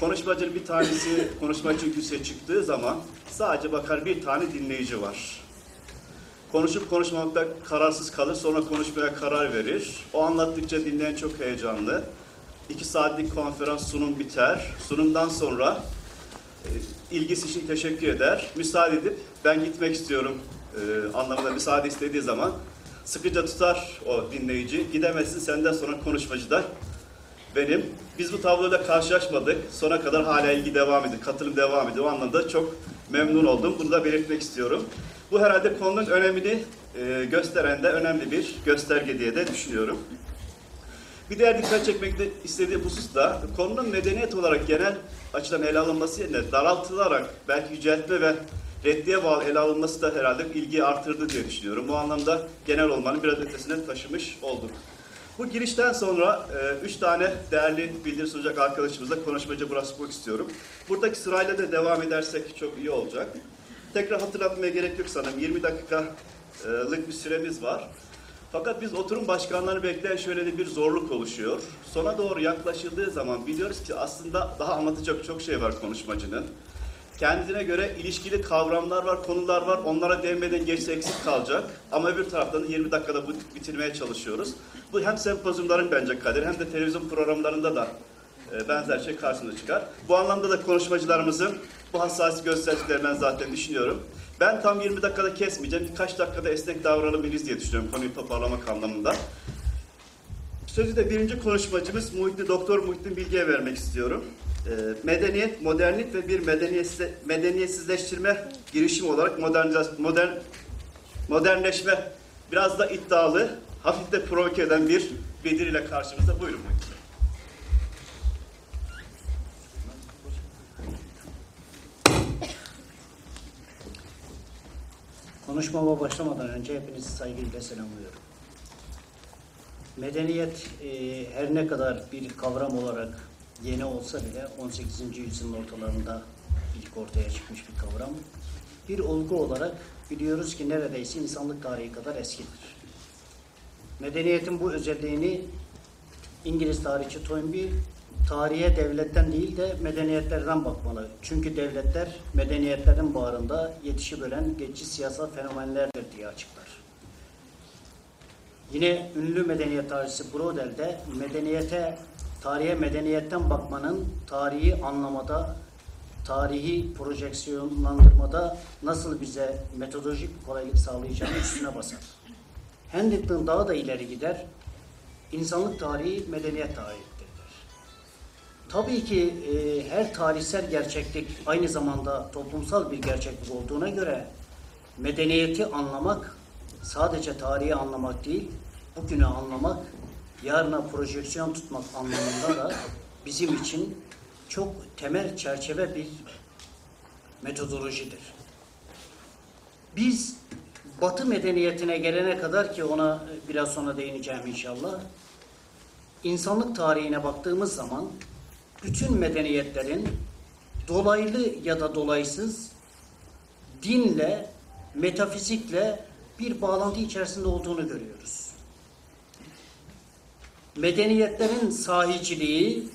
Konuşmacının bir tanesi konuşmacı yükseğe çıktığı zaman sadece bakar bir tane dinleyici var. Konuşup konuşmamakta kararsız kalır, sonra konuşmaya karar verir. O anlattıkça dinleyen çok heyecanlı. İki saatlik konferans sunum biter. Sunumdan sonra e, ilgisi için teşekkür eder. Müsaade edip ben gitmek istiyorum e, anlamında müsaade istediği zaman sıkıca tutar o dinleyici. Gidemezsin senden sonra konuşmacı da benim. Biz bu tabloyla karşılaşmadık. Sona kadar hala ilgi devam ediyor, katılım devam ediyor. O anlamda çok memnun oldum. Bunu da belirtmek istiyorum. Bu herhalde konunun önemini e, gösteren de önemli bir gösterge diye de düşünüyorum. Bir diğer dikkat çekmekte istediğim husus da konunun medeniyet olarak genel açıdan ele alınması yerine daraltılarak belki yüceltme ve reddiye bağlı ele alınması da herhalde ilgiyi artırdı diye düşünüyorum. Bu anlamda genel olmanın biraz ötesine taşımış olduk. Bu girişten sonra e, üç tane değerli bildiri sunacak arkadaşımızla konuşmacı bırakmak istiyorum. Buradaki sırayla da devam edersek çok iyi olacak. Tekrar hatırlatmaya gerek yok sanırım. 20 dakikalık bir süremiz var. Fakat biz oturum başkanlarını bekleyen şöyle de bir zorluk oluşuyor. Sona doğru yaklaşıldığı zaman biliyoruz ki aslında daha anlatacak çok şey var konuşmacının. Kendine göre ilişkili kavramlar var, konular var. Onlara değinmeden geçse eksik kalacak. Ama öbür taraftan da 20 dakikada bu bitirmeye çalışıyoruz. Bu hem sempozyumların bence kaderi hem de televizyon programlarında da e, benzer şey karşımıza çıkar. Bu anlamda da konuşmacılarımızın bu hassasiyet gösterdiklerini ben zaten düşünüyorum. Ben tam 20 dakikada kesmeyeceğim. Birkaç dakikada esnek davranabiliriz diye düşünüyorum konuyu toparlamak anlamında. Sözü de birinci konuşmacımız Muhittin, Doktor Muhittin Bilge'ye vermek istiyorum. Ee, medeniyet, modernlik ve bir medeniyetse- medeniyetsizleştirme girişimi olarak moderniz- modern, modernleşme biraz da iddialı, hafif de provoke eden bir bildiriyle karşımızda. Buyurun Muhittin. Konuşmama başlamadan önce hepinizi saygıyla selamlıyorum. Medeniyet e, her ne kadar bir kavram olarak yeni olsa bile 18. yüzyılın ortalarında ilk ortaya çıkmış bir kavram. Bir olgu olarak biliyoruz ki neredeyse insanlık tarihi kadar eskidir. Medeniyetin bu özelliğini İngiliz tarihçi Toynbee tarihe devletten değil de medeniyetlerden bakmalı. Çünkü devletler medeniyetlerin bağrında yetişibölen geçici siyasal fenomenlerdir diye açıklar. Yine ünlü medeniyet tarihçisi Brodel de medeniyete, tarihe medeniyetten bakmanın tarihi anlamada, tarihi projeksiyonlandırmada nasıl bize metodolojik kolaylık sağlayacağını üstüne basar. Huntington daha da ileri gider. İnsanlık tarihi medeniyet tarihidir. Tabii ki e, her tarihsel gerçeklik aynı zamanda toplumsal bir gerçeklik olduğuna göre medeniyeti anlamak sadece tarihi anlamak değil, bugünü anlamak, yarına projeksiyon tutmak anlamında da bizim için çok temel çerçeve bir metodolojidir. Biz Batı medeniyetine gelene kadar ki ona biraz sonra değineceğim inşallah. insanlık tarihine baktığımız zaman bütün medeniyetlerin dolaylı ya da dolaysız dinle, metafizikle bir bağlantı içerisinde olduğunu görüyoruz. Medeniyetlerin sahiciliği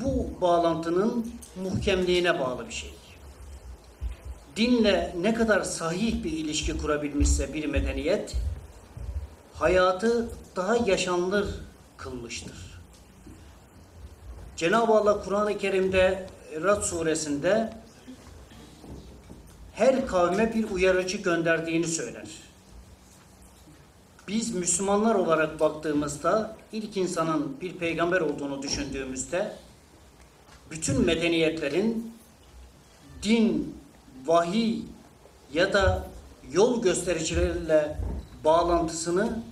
bu bağlantının muhkemliğine bağlı bir şey. Dinle ne kadar sahih bir ilişki kurabilmişse bir medeniyet, hayatı daha yaşanılır kılmıştır. Cenab-ı Allah Kur'an-ı Kerim'de Rad suresinde her kavme bir uyarıcı gönderdiğini söyler. Biz Müslümanlar olarak baktığımızda ilk insanın bir peygamber olduğunu düşündüğümüzde bütün medeniyetlerin din, vahiy ya da yol göstericileriyle bağlantısını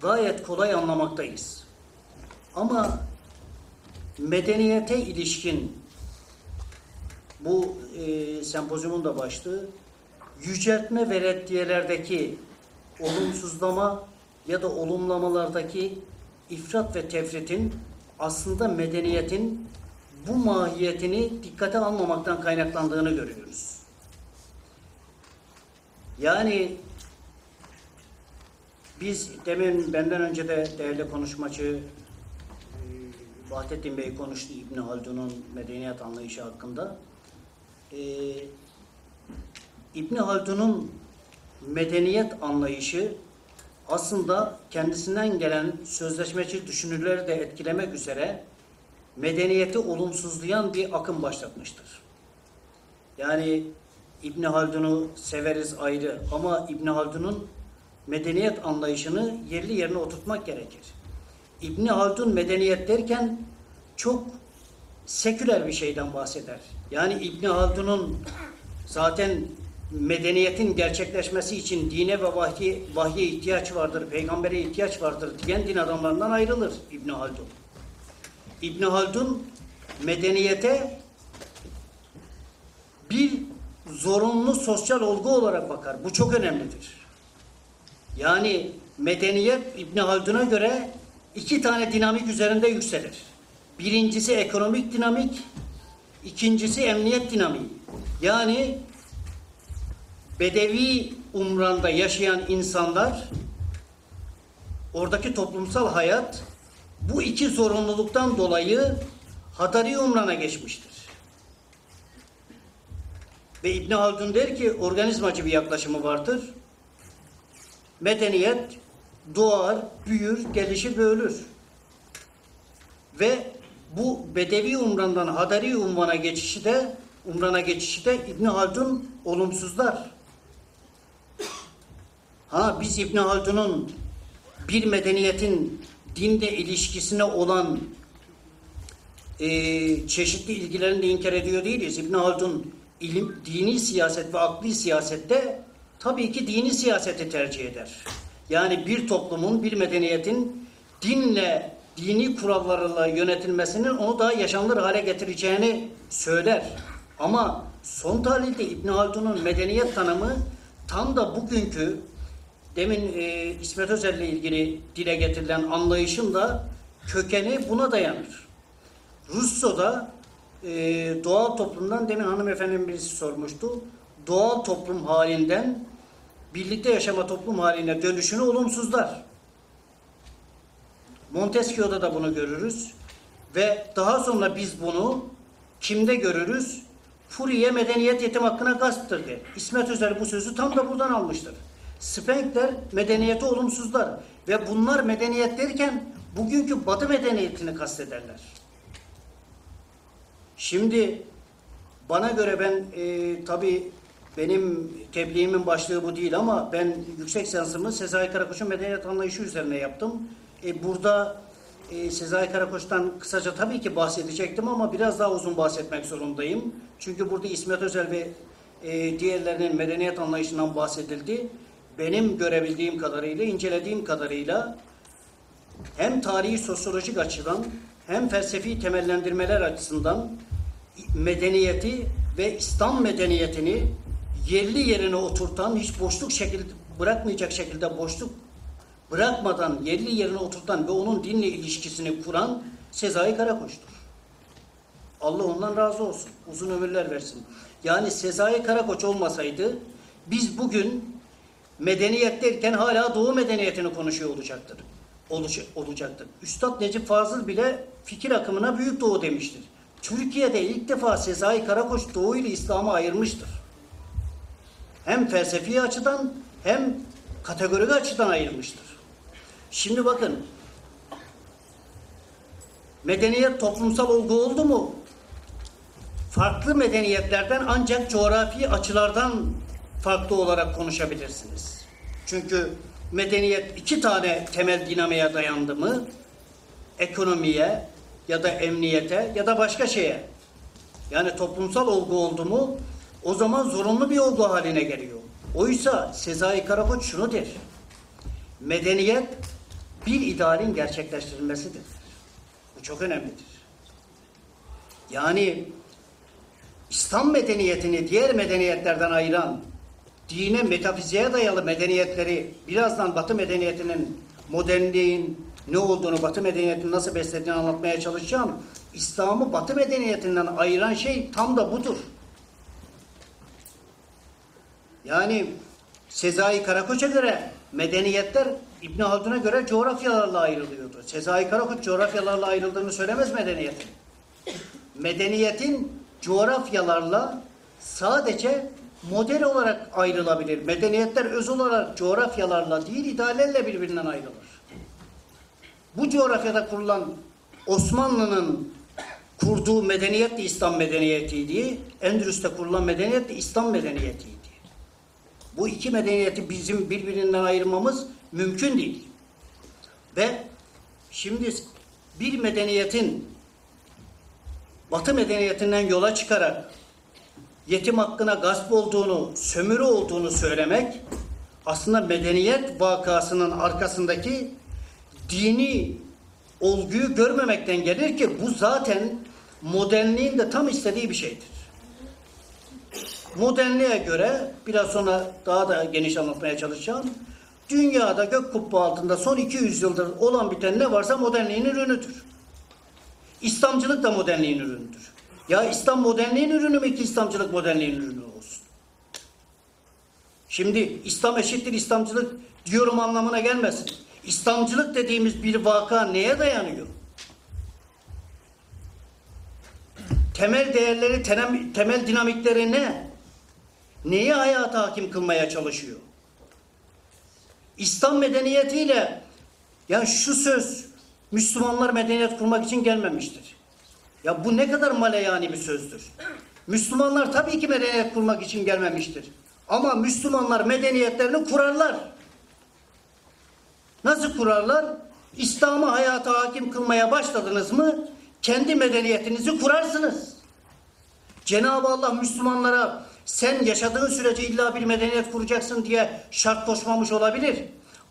gayet kolay anlamaktayız. Ama medeniyete ilişkin bu e, sempozyumun da başlığı yüceltme ve reddiyelerdeki olumsuzlama ya da olumlamalardaki ifrat ve tefritin aslında medeniyetin bu mahiyetini dikkate almamaktan kaynaklandığını görüyoruz. Yani biz demin benden önce de değerli konuşmacı e, Vahdettin Bey konuştu İbn Haldun'un medeniyet anlayışı hakkında. Ee, İbn Haldun'un medeniyet anlayışı aslında kendisinden gelen sözleşmeci düşünürleri de etkilemek üzere medeniyeti olumsuzlayan bir akım başlatmıştır. Yani İbn Haldun'u severiz ayrı ama İbn Haldun'un medeniyet anlayışını yerli yerine oturtmak gerekir. İbn Haldun medeniyet derken çok seküler bir şeyden bahseder. Yani İbn Haldun'un zaten medeniyetin gerçekleşmesi için dine ve vahye, vahye ihtiyaç vardır, peygambere ihtiyaç vardır diyen din adamlarından ayrılır İbn Haldun. İbn Haldun medeniyete bir zorunlu sosyal olgu olarak bakar. Bu çok önemlidir. Yani medeniyet İbn Haldun'a göre iki tane dinamik üzerinde yükselir. Birincisi ekonomik dinamik, ikincisi emniyet dinamiği. Yani Bedevi umranda yaşayan insanlar oradaki toplumsal hayat bu iki zorunluluktan dolayı Hadari umrana geçmiştir. Ve İbn Haldun der ki organizmacı bir yaklaşımı vardır. Medeniyet doğar, büyür, gelişir ve ölür. Ve bu Bedevi umrandan Hadari umrana geçişi de umrana geçişi de İbn Haldun olumsuzlar. Ha biz İbn Haldun'un bir medeniyetin dinle ilişkisine olan e, çeşitli ilgilerini de inkar ediyor değiliz. İbn Haldun ilim, dini siyaset ve akli siyasette tabii ki dini siyaseti tercih eder. Yani bir toplumun, bir medeniyetin dinle, dini kurallarla yönetilmesinin onu daha yaşanılır hale getireceğini söyler. Ama son tahlilde İbn Haldun'un medeniyet tanımı tam da bugünkü demin e, İsmet Özel'le ilgili dile getirilen anlayışın da kökeni buna dayanır. Russo'da e, doğal toplumdan demin hanımefendinin birisi sormuştu. Doğal toplum halinden birlikte yaşama toplum haline dönüşünü olumsuzlar. Montesquieu'da da bunu görürüz. Ve daha sonra biz bunu kimde görürüz? Furiye medeniyet yetim hakkına gasptır der. İsmet Özel bu sözü tam da buradan almıştır. Spenkler medeniyeti olumsuzlar. Ve bunlar medeniyet derken bugünkü batı medeniyetini kastederler. Şimdi bana göre ben e, tabii benim tebliğimin başlığı bu değil ama ben yüksek lisansımı Sezai Karakoç'un medeniyet anlayışı üzerine yaptım. E, burada e, Sezai Karakoç'tan kısaca tabii ki bahsedecektim ama biraz daha uzun bahsetmek zorundayım. Çünkü burada İsmet Özel ve e, diğerlerinin medeniyet anlayışından bahsedildi. Benim görebildiğim kadarıyla, incelediğim kadarıyla hem tarihi sosyolojik açıdan hem felsefi temellendirmeler açısından medeniyeti ve İslam medeniyetini yerli yerine oturtan, hiç boşluk şekilde bırakmayacak şekilde boşluk bırakmadan yerli yerine oturtan ve onun dinle ilişkisini kuran Sezai Karakoç'tur. Allah ondan razı olsun. Uzun ömürler versin. Yani Sezai Karakoç olmasaydı biz bugün medeniyet derken hala Doğu medeniyetini konuşuyor olacaktır. Oluş, olacaktır. Üstad Necip Fazıl bile fikir akımına Büyük Doğu demiştir. Türkiye'de ilk defa Sezai Karakoç Doğu ile İslam'ı ayırmıştır. Hem felsefi açıdan hem kategorik açıdan ayırmıştır. Şimdi bakın medeniyet toplumsal olgu oldu mu? Farklı medeniyetlerden ancak coğrafi açılardan farklı olarak konuşabilirsiniz. Çünkü medeniyet iki tane temel dinamiğe dayandı mı? Ekonomiye ya da emniyete ya da başka şeye. Yani toplumsal olgu oldu mu o zaman zorunlu bir olgu haline geliyor. Oysa Sezai Karakoç şunu der. Medeniyet bir idealin gerçekleştirilmesidir. Bu çok önemlidir. Yani İslam medeniyetini diğer medeniyetlerden ayıran dine, metafiziğe dayalı medeniyetleri birazdan Batı medeniyetinin modernliğin ne olduğunu, Batı medeniyetini nasıl beslediğini anlatmaya çalışacağım. İslam'ı Batı medeniyetinden ayıran şey tam da budur. Yani Sezai Karakoç'a göre medeniyetler İbn Haldun'a göre coğrafyalarla ayrılıyordu. Sezai Karakoç coğrafyalarla ayrıldığını söylemez medeniyetin. Medeniyetin coğrafyalarla sadece model olarak ayrılabilir. Medeniyetler öz olarak coğrafyalarla değil ideallerle birbirinden ayrılır. Bu coğrafyada kurulan Osmanlı'nın kurduğu medeniyet de İslam medeniyetiydi. Endülüs'te kurulan medeniyet de İslam medeniyetiydi. Bu iki medeniyeti bizim birbirinden ayırmamız mümkün değil. Ve şimdi bir medeniyetin Batı medeniyetinden yola çıkarak yetim hakkına gasp olduğunu, sömürü olduğunu söylemek aslında medeniyet vakasının arkasındaki dini olguyu görmemekten gelir ki bu zaten modernliğin de tam istediği bir şeydir. Modernliğe göre biraz sonra daha da geniş anlatmaya çalışacağım. Dünyada gök kubbe altında son 200 yıldır olan biten ne varsa modernliğin ürünüdür. İslamcılık da modernliğin ürünüdür. Ya İslam modernliğin ürünü mü ki İslamcılık modernliğin ürünü olsun? Şimdi İslam eşittir İslamcılık diyorum anlamına gelmesin. İslamcılık dediğimiz bir vaka neye dayanıyor? Temel değerleri, temel, dinamikleri ne? Neyi hayata hakim kılmaya çalışıyor? İslam medeniyetiyle yani şu söz Müslümanlar medeniyet kurmak için gelmemiştir. Ya bu ne kadar maleyani bir sözdür. Müslümanlar tabii ki medeniyet kurmak için gelmemiştir. Ama Müslümanlar medeniyetlerini kurarlar. Nasıl kurarlar? İslam'ı hayata hakim kılmaya başladınız mı kendi medeniyetinizi kurarsınız. Cenab-ı Allah Müslümanlara sen yaşadığın sürece illa bir medeniyet kuracaksın diye şart koşmamış olabilir.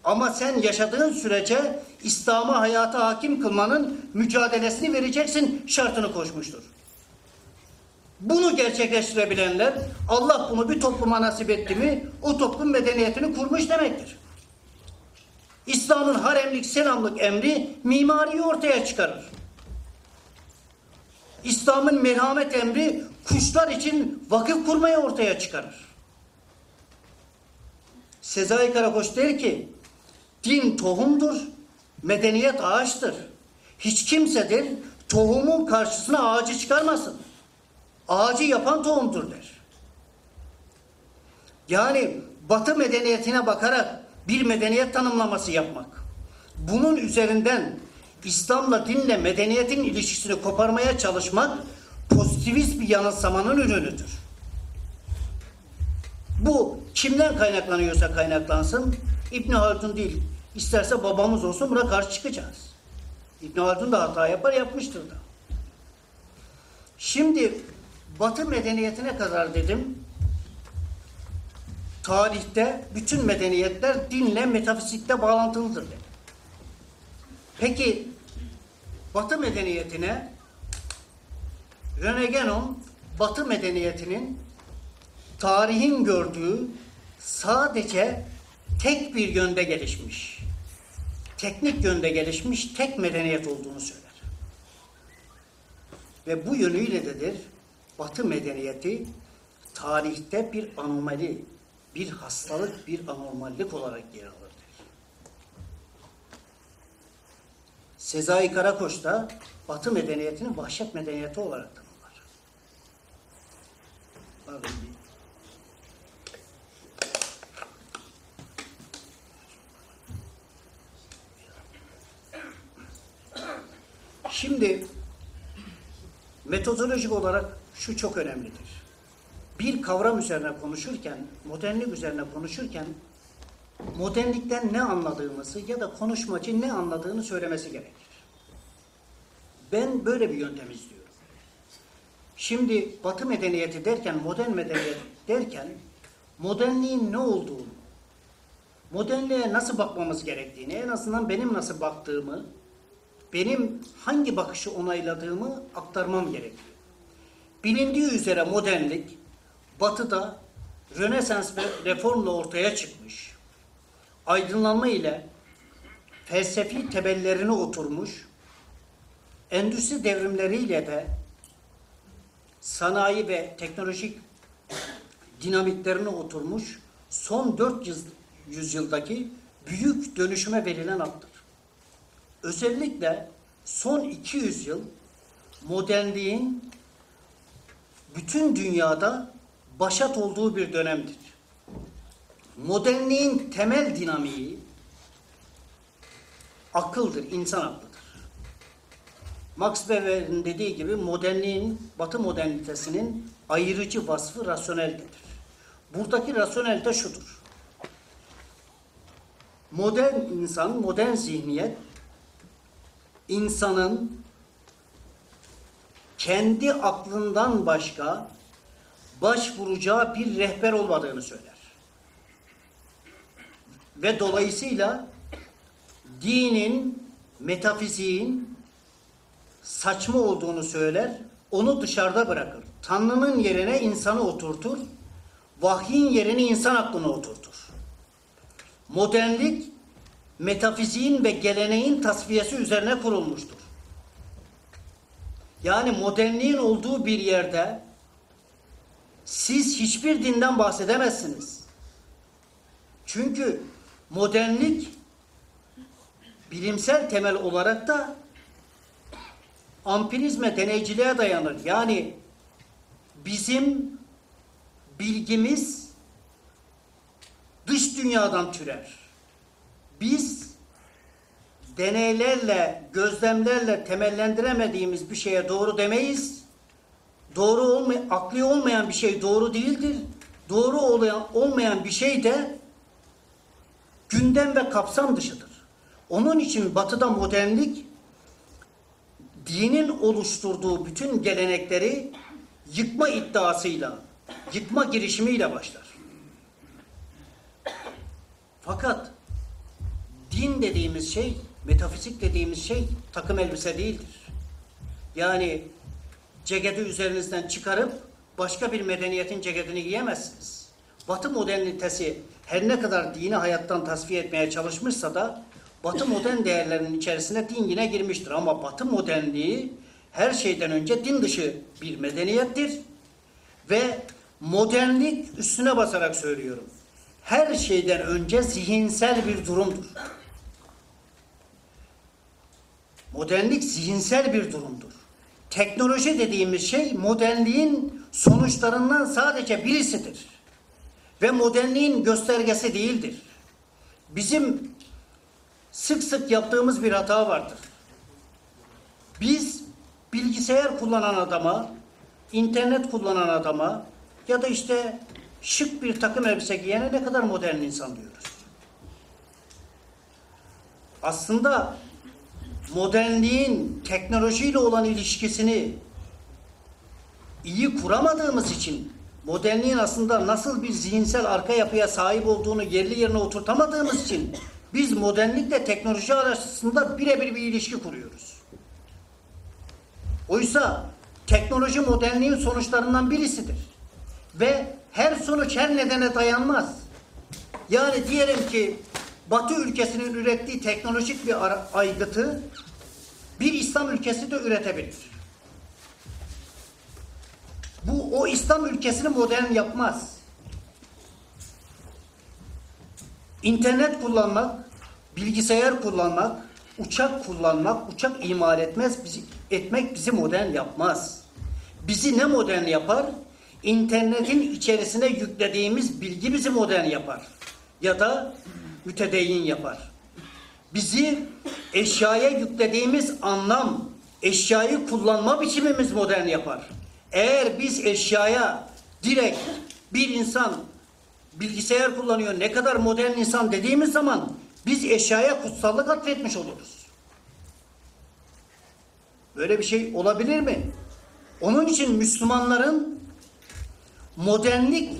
Ama sen yaşadığın sürece İslam'ı hayata hakim kılmanın mücadelesini vereceksin şartını koşmuştur. Bunu gerçekleştirebilenler Allah bunu bir topluma nasip etti mi o toplum medeniyetini kurmuş demektir. İslam'ın haremlik, selamlık emri mimariyi ortaya çıkarır. İslam'ın merhamet emri kuşlar için vakıf kurmayı ortaya çıkarır. Sezai Karakoç der ki, din tohumdur, medeniyet ağaçtır. Hiç kimsedir tohumun karşısına ağacı çıkarmasın. Ağacı yapan tohumdur der. Yani Batı medeniyetine bakarak bir medeniyet tanımlaması yapmak. Bunun üzerinden İslam'la dinle medeniyetin ilişkisini koparmaya çalışmak pozitivist bir yanılsamanın ürünüdür. Bu kimden kaynaklanıyorsa kaynaklansın İbn Haldun değil. İsterse babamız olsun buna karşı çıkacağız. İbn Haldun da hata yapar yapmıştır da. Şimdi Batı medeniyetine kadar dedim. Tarihte bütün medeniyetler dinle metafizikle bağlantılıdır dedim. Peki Batı medeniyetine Rene Guénon Batı medeniyetinin tarihin gördüğü sadece tek bir yönde gelişmiş, teknik yönde gelişmiş tek medeniyet olduğunu söyler. Ve bu yönüyle dedir Batı medeniyeti tarihte bir anomali, bir hastalık, bir anormallik olarak yer alır. der. Sezai Karakoç da Batı medeniyetini vahşet medeniyeti olarak tanımlar. Pardon, Şimdi metodolojik olarak şu çok önemlidir. Bir kavram üzerine konuşurken, modernlik üzerine konuşurken modernlikten ne anladığımızı ya da konuşmacı ne anladığını söylemesi gerekir. Ben böyle bir yöntem izliyorum. Şimdi Batı medeniyeti derken, modern medeniyet derken modernliğin ne olduğunu, modernliğe nasıl bakmamız gerektiğini, en azından benim nasıl baktığımı, benim hangi bakışı onayladığımı aktarmam gerekiyor. Bilindiği üzere modernlik Batı'da Rönesans ve reformla ortaya çıkmış. Aydınlanma ile felsefi temellerine oturmuş. Endüstri devrimleriyle de sanayi ve teknolojik dinamiklerine oturmuş son 400 yüzyıldaki büyük dönüşüme verilen addır. Özellikle son 200 yıl modernliğin bütün dünyada başat olduğu bir dönemdir. Modernliğin temel dinamiği akıldır, insan aklıdır. Max Weber'in dediği gibi modernliğin, batı modernitesinin ayırıcı vasfı rasyoneldir. Buradaki rasyonel de şudur. Modern insan, modern zihniyet insanın kendi aklından başka başvuracağı bir rehber olmadığını söyler. Ve dolayısıyla dinin, metafiziğin saçma olduğunu söyler, onu dışarıda bırakır. Tanrı'nın yerine insanı oturtur, vahyin yerine insan aklını oturtur. Modernlik, metafiziğin ve geleneğin tasfiyesi üzerine kurulmuştur. Yani modernliğin olduğu bir yerde siz hiçbir dinden bahsedemezsiniz. Çünkü modernlik bilimsel temel olarak da ampirizme, deneyciliğe dayanır. Yani bizim bilgimiz dış dünyadan türer. Biz deneylerle, gözlemlerle temellendiremediğimiz bir şeye doğru demeyiz. Doğru olmayan, akli olmayan bir şey doğru değildir. Doğru olmayan, olmayan bir şey de gündem ve kapsam dışıdır. Onun için batıda modernlik dinin oluşturduğu bütün gelenekleri yıkma iddiasıyla, yıkma girişimiyle başlar. Fakat din dediğimiz şey, metafizik dediğimiz şey takım elbise değildir. Yani ceketi üzerinizden çıkarıp başka bir medeniyetin ceketini giyemezsiniz. Batı modernitesi her ne kadar dini hayattan tasfiye etmeye çalışmışsa da Batı modern değerlerinin içerisine din yine girmiştir. Ama Batı modernliği her şeyden önce din dışı bir medeniyettir. Ve modernlik üstüne basarak söylüyorum. Her şeyden önce zihinsel bir durumdur. Modernlik zihinsel bir durumdur. Teknoloji dediğimiz şey modernliğin sonuçlarından sadece birisidir. Ve modernliğin göstergesi değildir. Bizim sık sık yaptığımız bir hata vardır. Biz bilgisayar kullanan adama, internet kullanan adama ya da işte şık bir takım elbise giyene ne kadar modern insan diyoruz. Aslında modernliğin teknolojiyle olan ilişkisini iyi kuramadığımız için modernliğin aslında nasıl bir zihinsel arka yapıya sahip olduğunu yerli yerine oturtamadığımız için biz modernlikle teknoloji arasında birebir bir ilişki kuruyoruz. Oysa teknoloji modernliğin sonuçlarından birisidir. Ve her sonuç her nedene dayanmaz. Yani diyelim ki Batı ülkesinin ürettiği teknolojik bir aygıtı bir İslam ülkesi de üretebilir. Bu o İslam ülkesini modern yapmaz. İnternet kullanmak, bilgisayar kullanmak, uçak kullanmak, uçak imal etmez, bizi, etmek bizi modern yapmaz. Bizi ne modern yapar? İnternetin içerisine yüklediğimiz bilgi bizi modern yapar. Ya da mütedeyyin yapar. Bizi eşyaya yüklediğimiz anlam, eşyayı kullanma biçimimiz modern yapar. Eğer biz eşyaya direkt bir insan bilgisayar kullanıyor ne kadar modern insan dediğimiz zaman biz eşyaya kutsallık atfetmiş oluruz. Böyle bir şey olabilir mi? Onun için Müslümanların modernlik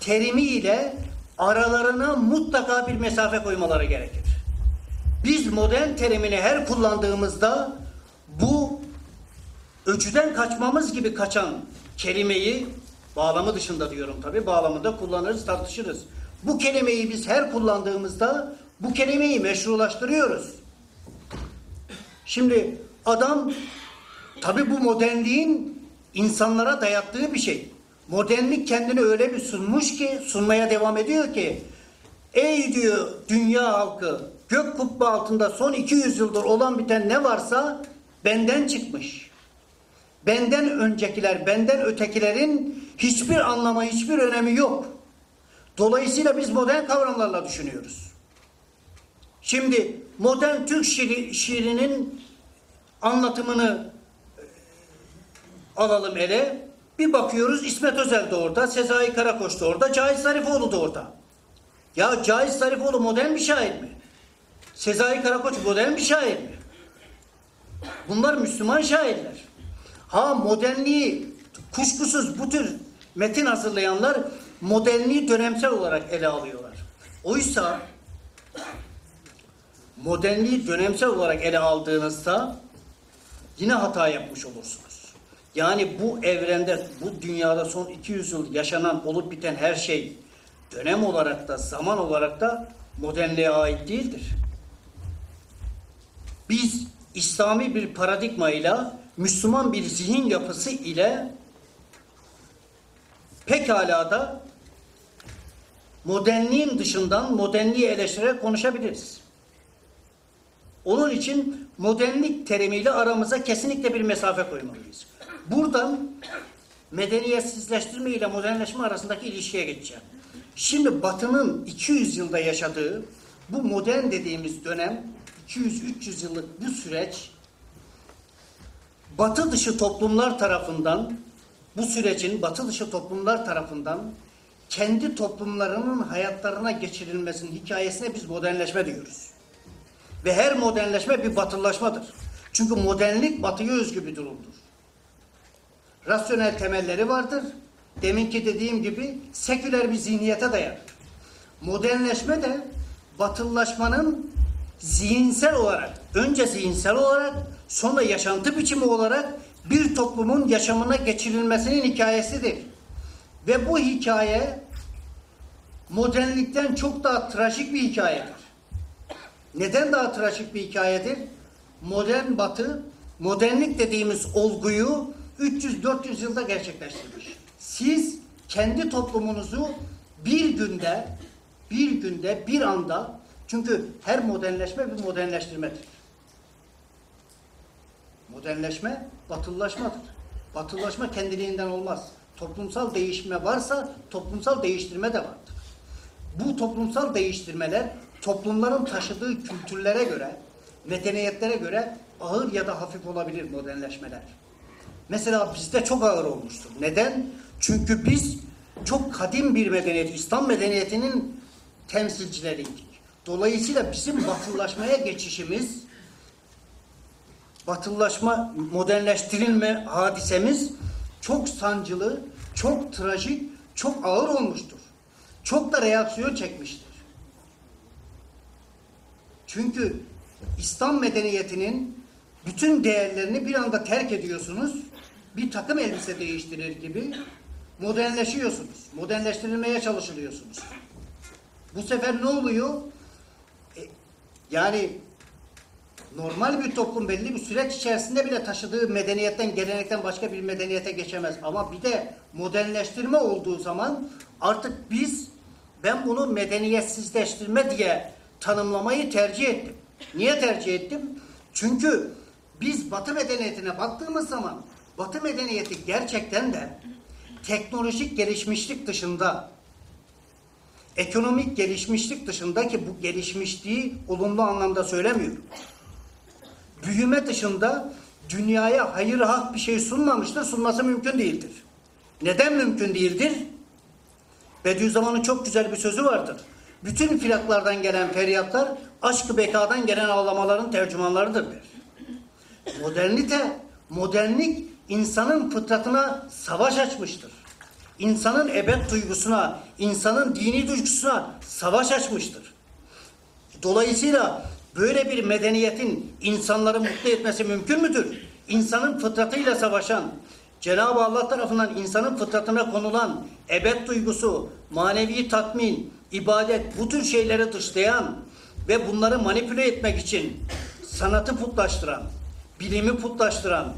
terimiyle aralarına mutlaka bir mesafe koymaları gerekir. Biz modern terimini her kullandığımızda bu ölçüden kaçmamız gibi kaçan kelimeyi bağlamı dışında diyorum tabi bağlamında kullanırız tartışırız. Bu kelimeyi biz her kullandığımızda bu kelimeyi meşrulaştırıyoruz. Şimdi adam tabi bu modernliğin insanlara dayattığı bir şey. Modernlik kendini öyle bir sunmuş ki, sunmaya devam ediyor ki, ey diyor dünya halkı, gök kubbe altında son 200 yıldır olan biten ne varsa benden çıkmış. Benden öncekiler, benden ötekilerin hiçbir anlamı, hiçbir önemi yok. Dolayısıyla biz modern kavramlarla düşünüyoruz. Şimdi modern Türk şiiri, şiirinin anlatımını e, alalım ele. Bir bakıyoruz İsmet Özel de orada, Sezai Karakoç da orada, Cahit Zarifoğlu da orada. Ya Cahit Zarifoğlu modern bir şair mi? Sezai Karakoç modern bir şair mi? Bunlar Müslüman şairler. Ha modernliği kuşkusuz bu tür metin hazırlayanlar modernliği dönemsel olarak ele alıyorlar. Oysa modernliği dönemsel olarak ele aldığınızda yine hata yapmış olursunuz. Yani bu evrende, bu dünyada son 200 yıl yaşanan, olup biten her şey dönem olarak da, zaman olarak da modernliğe ait değildir. Biz İslami bir paradigma ile, Müslüman bir zihin yapısı ile pekala da modernliğin dışından modernliği eleştirerek konuşabiliriz. Onun için modernlik terimiyle aramıza kesinlikle bir mesafe koymalıyız. Buradan medeniyetsizleştirme ile modernleşme arasındaki ilişkiye geçeceğim. Şimdi Batı'nın 200 yılda yaşadığı bu modern dediğimiz dönem 200-300 yıllık bu süreç Batı dışı toplumlar tarafından bu sürecin Batı dışı toplumlar tarafından kendi toplumlarının hayatlarına geçirilmesinin hikayesine biz modernleşme diyoruz. Ve her modernleşme bir batılılaşmadır. Çünkü modernlik batıya özgü bir durumdur. Rasyonel temelleri vardır. Deminki dediğim gibi seküler bir zihniyete dayanır. Modernleşme de batılılaşmanın zihinsel olarak, önce zihinsel olarak, sonra yaşantı biçimi olarak bir toplumun yaşamına geçirilmesinin hikayesidir. Ve bu hikaye modernlikten çok daha trajik bir hikayedir. Neden daha trajik bir hikayedir? Modern batı, modernlik dediğimiz olguyu 300-400 yılda gerçekleştirmiş. Siz kendi toplumunuzu bir günde, bir günde, bir anda, çünkü her modernleşme bir modernleştirmedir. Modernleşme batılılaşmadır. Batılılaşma kendiliğinden olmaz. Toplumsal değişme varsa toplumsal değiştirme de vardır. Bu toplumsal değiştirmeler toplumların taşıdığı kültürlere göre, medeniyetlere göre ağır ya da hafif olabilir modernleşmeler. Mesela bizde çok ağır olmuştur. Neden? Çünkü biz çok kadim bir medeniyet, İslam medeniyetinin temsilcileriydik. Dolayısıyla bizim batılılaşmaya geçişimiz, batılılaşma, modernleştirilme hadisemiz çok sancılı, çok trajik, çok ağır olmuştur. Çok da reaksiyon çekmiştir. Çünkü İslam medeniyetinin bütün değerlerini bir anda terk ediyorsunuz. Bir takım elbise değiştirir gibi modernleşiyorsunuz. Modernleştirilmeye çalışılıyorsunuz. Bu sefer ne oluyor? E, yani normal bir toplum belli bir süreç içerisinde bile taşıdığı medeniyetten, gelenekten başka bir medeniyete geçemez. Ama bir de modernleştirme olduğu zaman artık biz, ben bunu medeniyetsizleştirme diye tanımlamayı tercih ettim. Niye tercih ettim? Çünkü biz Batı medeniyetine baktığımız zaman Batı medeniyeti gerçekten de teknolojik gelişmişlik dışında ekonomik gelişmişlik dışında ki bu gelişmişliği olumlu anlamda söylemiyorum. Büyüme dışında dünyaya hayır hak bir şey sunmamıştır, sunması mümkün değildir. Neden mümkün değildir? Bediüzzaman'ın çok güzel bir sözü vardır. Bütün filaklardan gelen feryatlar aşkı bekadan gelen ağlamaların tercümanlarıdır der. Modernite, modernlik insanın fıtratına savaş açmıştır. İnsanın ebed duygusuna, insanın dini duygusuna savaş açmıştır. Dolayısıyla böyle bir medeniyetin insanları mutlu etmesi mümkün müdür? İnsanın fıtratıyla savaşan, Cenab-ı Allah tarafından insanın fıtratına konulan ebed duygusu, manevi tatmin, ibadet bu tür şeyleri dışlayan ve bunları manipüle etmek için sanatı putlaştıran, bilimi putlaştıran,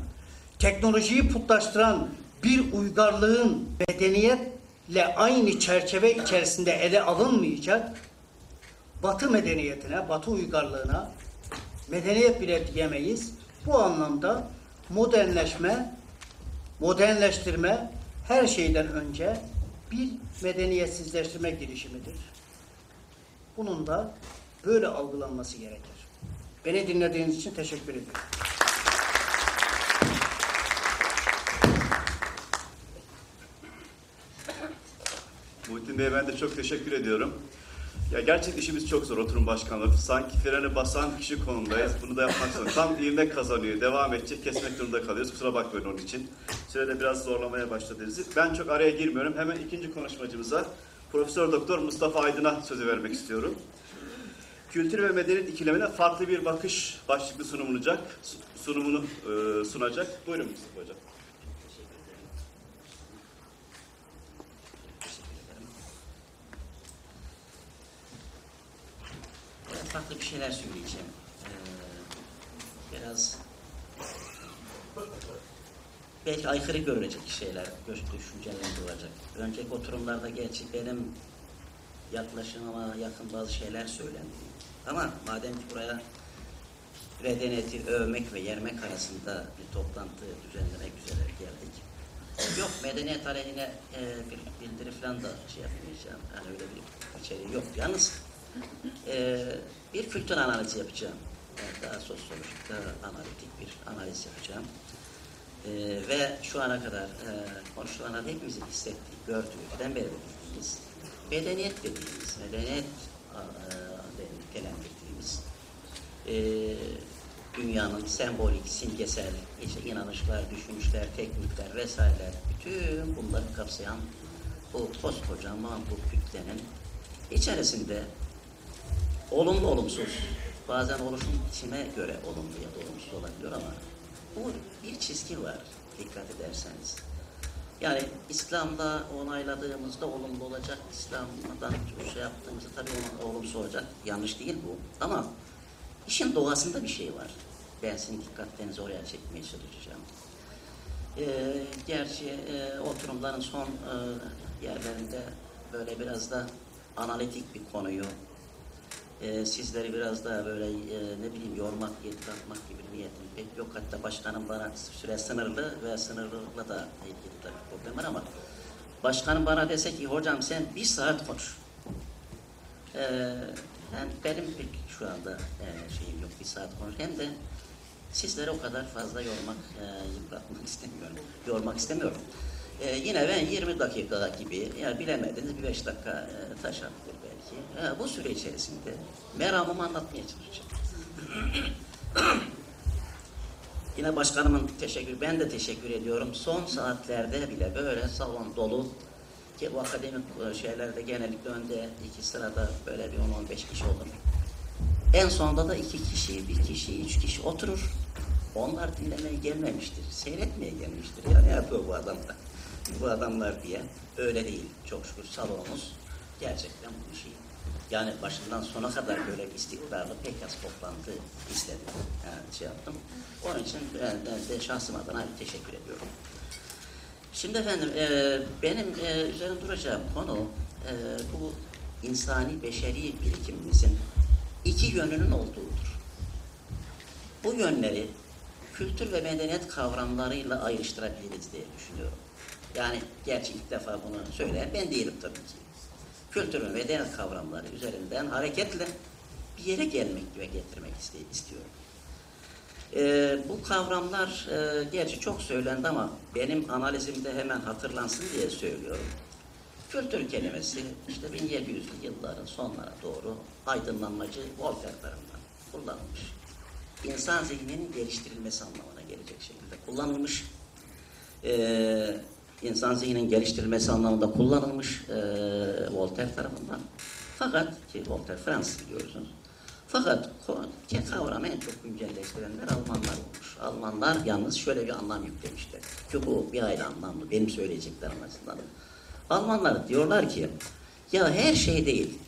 teknolojiyi putlaştıran bir uygarlığın medeniyetle aynı çerçeve içerisinde ele alınmayacak Batı medeniyetine, Batı uygarlığına medeniyet bile diyemeyiz. Bu anlamda modernleşme, modernleştirme her şeyden önce bir medeniyetsizleştirme girişimidir. Bunun da böyle algılanması gerekir. Beni dinlediğiniz için teşekkür ederim. Muhittin Bey ben de çok teşekkür ediyorum. Ya gerçek işimiz çok zor oturum başkanlığı. Sanki freni basan kişi konumdayız. Bunu da yapmak zorunda. Tam ivme kazanıyor. Devam edecek. Kesmek durumunda kalıyoruz. Kusura bakmayın onun için. Sürede biraz zorlamaya başladı bizi. Ben çok araya girmiyorum. Hemen ikinci konuşmacımıza Profesör Doktor Mustafa Aydın'a sözü vermek istiyorum. Kültür ve medeniyet ikilemine farklı bir bakış başlıklı. Sunumunu e, sunacak. Buyurun Mustafa Hocam. Farklı bir şeyler söyleyeceğim. Ee, biraz belki aykırı görülecek şeyler, göç düşüncelerinde olacak. Önceki oturumlarda gerçi benim yaklaşımıma yakın bazı şeyler söylendi. Ama madem ki buraya medeniyeti övmek ve yermek arasında bir toplantı düzenlemek üzere geldik. Yok medeniyet aleyhine e, bir bildiri falan da şey yapmayacağım. Yani öyle bir içeriği yok. Yalnız e, bir kültür analizi yapacağım. Yani daha sosyolojik, daha analitik bir analiz yapacağım. E, ve şu ana kadar e, konuşulanlar hepimizin hissettiği, gördüğü, ben beri bildiğimiz medeniyet dediğimiz, medeniyet e, nitelendirdiğimiz e, dünyanın sembolik, simgesel, işte inanışlar, düşünüşler, teknikler vesaireler, bütün bunları kapsayan bu koskocaman bu kütlenin içerisinde olumlu olumsuz, bazen oluşum içine göre olumlu ya da olumsuz olabiliyor ama bu bir çizgi var dikkat ederseniz. Yani İslam'da onayladığımızda olumlu olacak, İslam'dan şey yaptığımızda tabii olumsuz olacak. Yanlış değil bu. Ama işin doğasında bir şey var. Ben sizin dikkatlerinizi oraya çekmeye çalışacağım. Ee, gerçi e, oturumların son e, yerlerinde böyle biraz da analitik bir konuyu e, sizleri biraz daha böyle e, ne bileyim yormak, yıpratmak gibi niyetim pek yok. Hatta başkanım bana süre sınırlı ve sınırlılıkla da ilgili tabii problem var ama başkanım bana dese ki hocam sen bir saat konuş. E, yani benim pek şu anda e, şeyim yok bir saat konuş. Hem de sizleri o kadar fazla yormak, e, yıpratmak istemiyorum. Yormak istemiyorum. E, yine ben 20 dakika gibi, yani bilemediniz bir 5 dakika e, belki. E, bu süre içerisinde meramımı anlatmaya çalışacağım. Yine başkanımın teşekkür, ben de teşekkür ediyorum. Son saatlerde bile böyle salon dolu ki bu akademik e, şeylerde genellikle önde iki sırada böyle bir 10-15 kişi olur. En sonunda da iki kişi, bir kişi, üç kişi oturur. Onlar dinlemeye gelmemiştir, seyretmeye gelmiştir. Ya ne yapıyor bu adamlar? Bu adamlar diye. Öyle değil. Çok şükür salonumuz gerçekten bu şey. Yani başından sona kadar böyle istikrarlı pek az toplantı istedim. Yani şey yaptım. Onun için ben, ben de şahsım adına teşekkür ediyorum. Şimdi efendim e, benim e, üzerinde duracağım konu e, bu insani beşeri birikimimizin iki yönünün olduğudur. Bu yönleri kültür ve medeniyet kavramlarıyla ayrıştırabiliriz diye düşünüyorum. Yani gerçi ilk defa bunu söyleyen ben değilim tabii ki. Kültür ve medeniyet kavramları üzerinden hareketle bir yere gelmek ve getirmek istiyorum. Ee, bu kavramlar e, gerçi çok söylendi ama benim analizimde hemen hatırlansın diye söylüyorum. Kültür kelimesi işte 1700'lü yılların sonlara doğru aydınlanmacı Voltaire tarafından kullanılmış. İnsan zihninin geliştirilmesi anlamına gelecek şekilde kullanılmış. Ee, insan zihninin geliştirilmesi anlamında kullanılmış e, Voltaire tarafından. Fakat ki Voltaire Fransız biliyorsunuz. Fakat kavramı en çok güncelleştirenler Almanlar olmuş. Almanlar yalnız şöyle bir anlam yüklemişler. Ki bu bir ayrı anlamlı. Benim söyleyeceklerim açısından. Almanlar diyorlar ki ya her şey değil.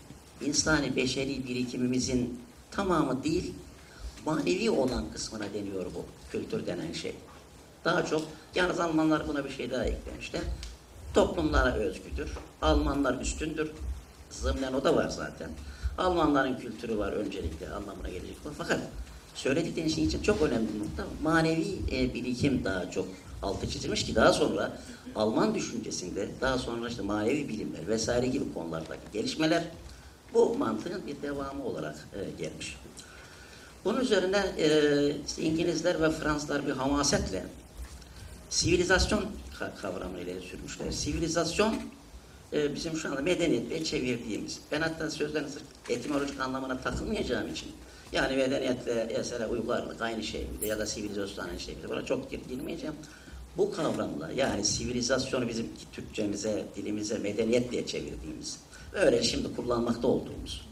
insani beşeri birikimimizin tamamı değil manevi olan kısmına deniyor bu kültür denen şey. Daha çok, yalnız Almanlar buna bir şey daha eklemişler. Toplumlara özgüdür. Almanlar üstündür. Zımnen o da var zaten. Almanların kültürü var öncelikle anlamına gelecek. Fakat söyledikleri şey için çok önemli bir nokta manevi e, birikim daha çok altı çizilmiş ki daha sonra Alman düşüncesinde daha sonra işte manevi bilimler vesaire gibi konulardaki gelişmeler bu mantığın bir devamı olarak e, gelmiş. Bunun üzerine e, işte İngilizler ve Fransızlar bir hamasetle sivilizasyon ka- kavramını ileri sürmüşler. Sivilizasyon e, bizim şu anda medeniyetle çevirdiğimiz. Ben hatta sözlerin sırf etimolojik anlamına takılmayacağım için yani medeniyetle mesela uygarlık aynı şey miydi ya da sivilizasyon aynı şey miydi? Buna çok gir- girmeyeceğim. Bu kavramla yani sivilizasyonu bizim Türkçemize, dilimize medeniyet diye çevirdiğimiz öyle şimdi kullanmakta olduğumuz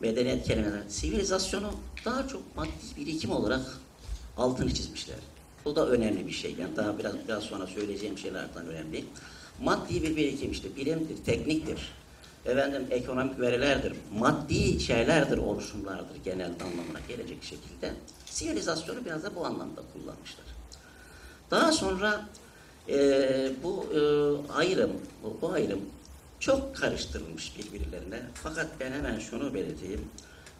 medeniyet kelimeleri, sivilizasyonu daha çok maddi birikim olarak altını çizmişler. Bu da önemli bir şey. Yani daha biraz biraz sonra söyleyeceğim şeylerden önemli. Maddi bir birikim işte bilimdir, tekniktir. Efendim ekonomik verilerdir, maddi şeylerdir, oluşumlardır genel anlamına gelecek şekilde. Sivilizasyonu biraz da bu anlamda kullanmışlar. Daha sonra e, bu e, ayrım, bu, bu ayrım çok karıştırılmış birbirlerine. Fakat ben hemen şunu belirteyim.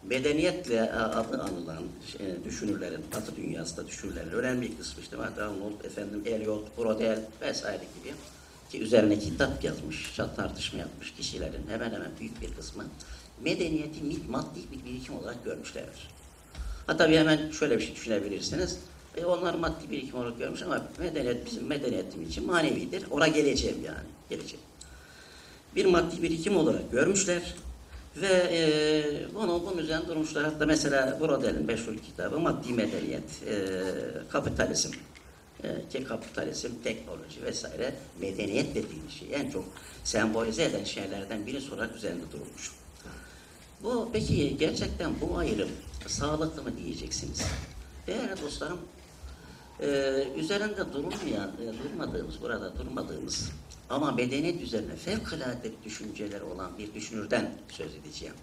Medeniyetle e, adı anılan e, düşünürlerin, Batı dünyasında düşünürlerin önemli bir kısmı işte Arnold, efendim Eliot, Brodel vesaire gibi ki üzerine kitap yazmış, tartışma yapmış kişilerin hemen hemen büyük bir kısmı medeniyeti maddi bir birikim olarak görmüşlerdir. Hatta bir hemen şöyle bir şey düşünebilirsiniz. E onlar maddi birikim olarak görmüş ama medeniyet bizim medeniyetimiz için manevidir. Oraya geleceğim yani. Geleceğim. Bir maddi birikim olarak görmüşler ve e, bunu bunun üzerine durmuşlar. Hatta mesela Brodel'in meşhur kitabı Maddi Medeniyet, e, Kapitalizm. E, ki kapitalizm, teknoloji vesaire medeniyet dediğimiz şey en çok sembolize eden şeylerden biri olarak üzerinde durulmuş. Bu peki gerçekten bu ayrım sağlıklı mı diyeceksiniz? Değerli dostlarım, e, üzerinde durulmayan, e, durmadığımız, burada durmadığımız ama medeniyet üzerine fevkalade düşünceleri olan bir düşünürden söz edeceğim.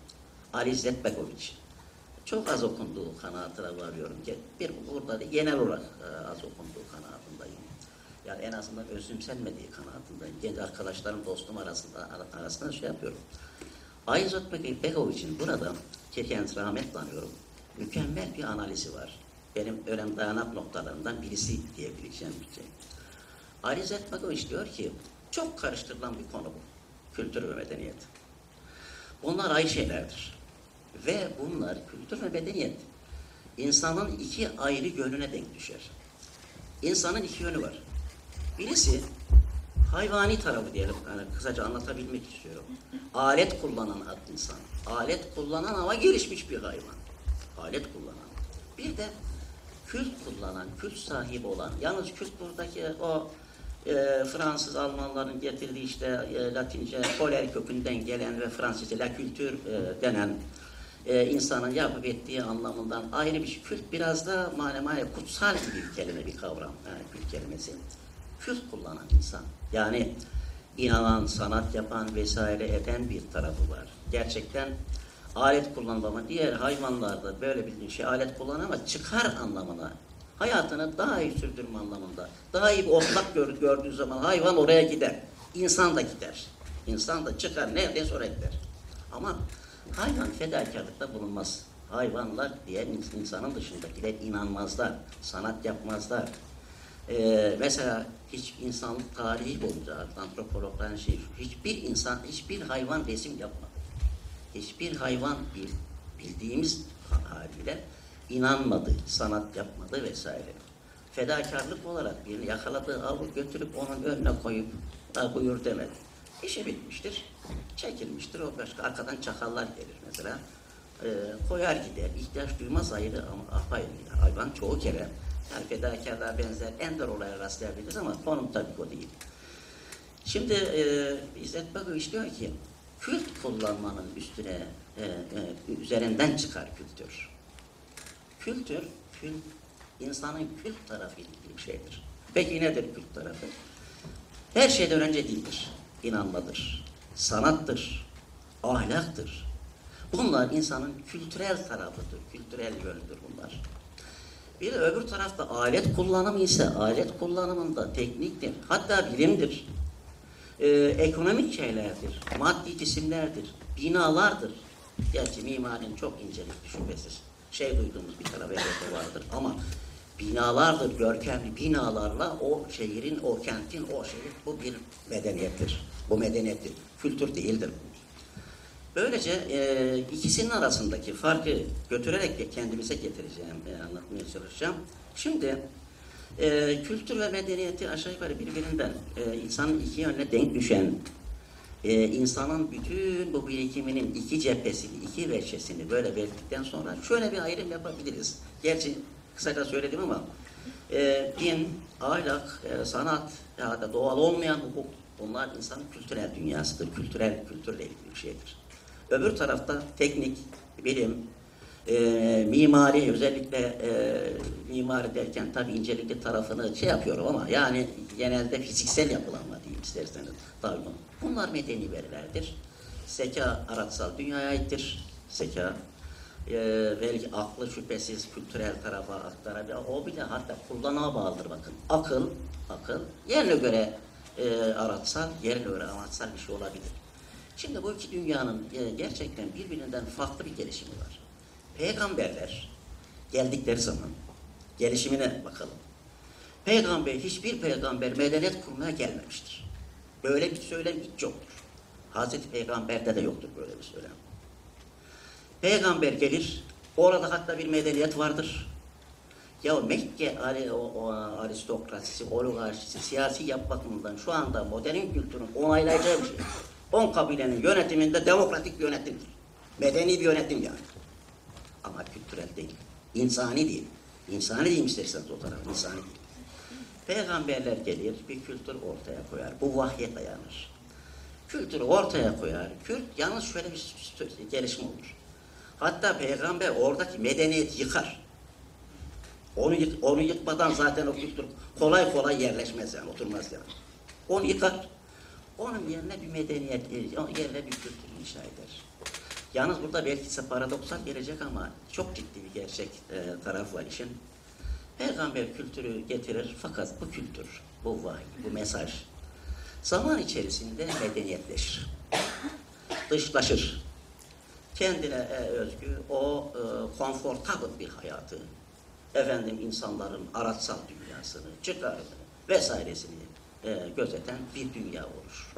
Ali İzzet. Çok az okunduğu kanaatine varıyorum bir burada da genel olarak e, az okunduğu kanaatindeyim. Yani en azından özümsenmediği kanaatindeyim. Genç arkadaşlarım, dostum arasında ar- arasında şey yapıyorum. Ayzot Begoviç'in burada ki kendisine rahmetle anıyorum. Mükemmel bir analizi var. Benim önemli dayanak noktalarından birisi diyebileceğim bir şey. Ali Zetmagoviç diyor ki çok karıştırılan bir konu bu. Kültür ve medeniyet. Bunlar ayrı şeylerdir. Ve bunlar kültür ve medeniyet insanın iki ayrı yönüne denk düşer. İnsanın iki yönü var. Birisi hayvani tarafı diyelim. Yani kısaca anlatabilmek istiyorum. Alet kullanan insan. Alet kullanan ama gelişmiş bir hayvan. Alet kullanan. Bir de kült kullanan, kült sahibi olan. Yalnız kült buradaki o e, Fransız Almanların getirdiği işte e, Latince koler kökünden gelen ve Fransızca la kültür e, denen e, insanın yapıp ettiği anlamından ayrı bir şey. Kült biraz da mane mane kutsal gibi bir kelime, bir kavram. Yani kült kelimesi. Kült kullanan insan. Yani inanan, sanat yapan vesaire eden bir tarafı var. Gerçekten alet kullanma diğer hayvanlarda böyle bir şey alet kullanır ama çıkar anlamına hayatını daha iyi sürdürme anlamında daha iyi bir otlak gör, gördüğü zaman hayvan oraya gider. İnsan da gider. İnsan da çıkar neredeyse oraya gider. Ama hayvan fedakarlıkta bulunmaz. Hayvanlar diğer ins- insanın dışındakiler inanmazlar, sanat yapmazlar. Ee, mesela hiç insanlık tarihi boyunca antropologların şey, hiçbir insan, hiçbir hayvan resim yapmadı hiçbir hayvan bil, bildiğimiz haliyle inanmadı, sanat yapmadı vesaire. Fedakarlık olarak bir yakaladığı avı götürüp onun önüne koyup "Ha, buyur demedi. İşi bitmiştir, çekilmiştir. O başka arkadan çakallar gelir mesela. Ee, koyar gider, ihtiyaç duymaz ayrı ama apayrı. Yani hayvan çoğu kere yani fedakarlığa benzer ender olaya rastlayabiliriz ama konum tabii o değil. Şimdi e, İzzet Bagoviç diyor ki kült kullanmanın üstüne e, e, üzerinden çıkar kültür. Kültür, kült, insanın kült tarafıyla ilgili bir şeydir. Peki nedir kült tarafı? Her şeyden önce dildir, inanmadır, sanattır, ahlaktır. Bunlar insanın kültürel tarafıdır, kültürel yönüdür bunlar. Bir de öbür tarafta alet kullanımı ise alet kullanımında tekniktir, hatta bilimdir, Ee, ekonomik şeylerdir, maddi cisimlerdir, binalardır. Gerçi mimarinin çok incelikli şüphesiz. Şey duyduğumuz bir tane belgesi vardır ama binalardır, görkemli binalarla o şehrin, o kentin, o şehir bu bir medeniyettir. Bu medeniyettir, kültür değildir. Böylece e, ikisinin arasındaki farkı götürerek de kendimize getireceğim, e, anlatmaya çalışacağım. Şimdi e, kültür ve medeniyeti aşağı yukarı birbirinden e, insanın iki yönüne denk düşen, e, insanın bütün bu birikiminin iki cephesini, iki veçesini böyle belirttikten sonra şöyle bir ayrım yapabiliriz. Gerçi kısaca söyledim ama e, din, ahlak, e, sanat ya da doğal olmayan hukuk bunlar insanın kültürel dünyasıdır. Kültürel, kültürle ilgili bir şeydir. Öbür tarafta teknik, bilim, e, mimari özellikle e, mimari derken tabii incelikli tarafını şey yapıyorum ama yani genelde fiziksel yapılanma diyeyim isterseniz. Tabii bunlar medeni verilerdir. Zeka araçsal dünyaya aittir. Zeka e, belki aklı şüphesiz kültürel tarafa aktarabilir. O bile hatta kullanıma bağlıdır bakın. Akıl, akıl yerine göre e, araçsal, yerine göre amaçsal bir şey olabilir. Şimdi bu iki dünyanın e, gerçekten birbirinden farklı bir gelişimi var. Peygamberler geldikleri zaman gelişimine bakalım. Peygamber, hiçbir peygamber medeniyet kurmaya gelmemiştir. Böyle bir söylem hiç yoktur. Hazreti Peygamber'de de yoktur böyle bir söylem. Peygamber gelir, orada hatta bir medeniyet vardır. Ya Mekke aristokrasisi, oligarşisi, siyasi yap bakımından şu anda modern kültürün onaylayacağı bir şey. On kabilenin yönetiminde demokratik bir yönetimdir. Medeni bir yönetim yani. Ama kültürel değil. İnsani değil. İnsani diyeyim isterseniz o taraf. insani değil. Peygamberler gelir, bir kültür ortaya koyar. Bu vahye dayanır. Kültürü ortaya koyar. Kült, yalnız şöyle bir gelişme olur. Hatta peygamber oradaki medeniyeti yıkar. Onu, yık, onu yıkmadan zaten o kültür kolay kolay yerleşmez yani, oturmaz yani. Onu yıkar. Onun yerine bir medeniyet, yerine bir kültür inşa eder. Yalnız burada belki size paradoksal gelecek ama çok ciddi bir gerçek e, taraf var işin. Peygamber kültürü getirir fakat bu kültür, bu vahiy, bu mesaj zaman içerisinde medeniyetleşir. Dışlaşır. Kendine e, özgü o e, komfortable bir hayatı, efendim insanların araçsal dünyasını, çıkarını vesairesini e, gözeten bir dünya olur.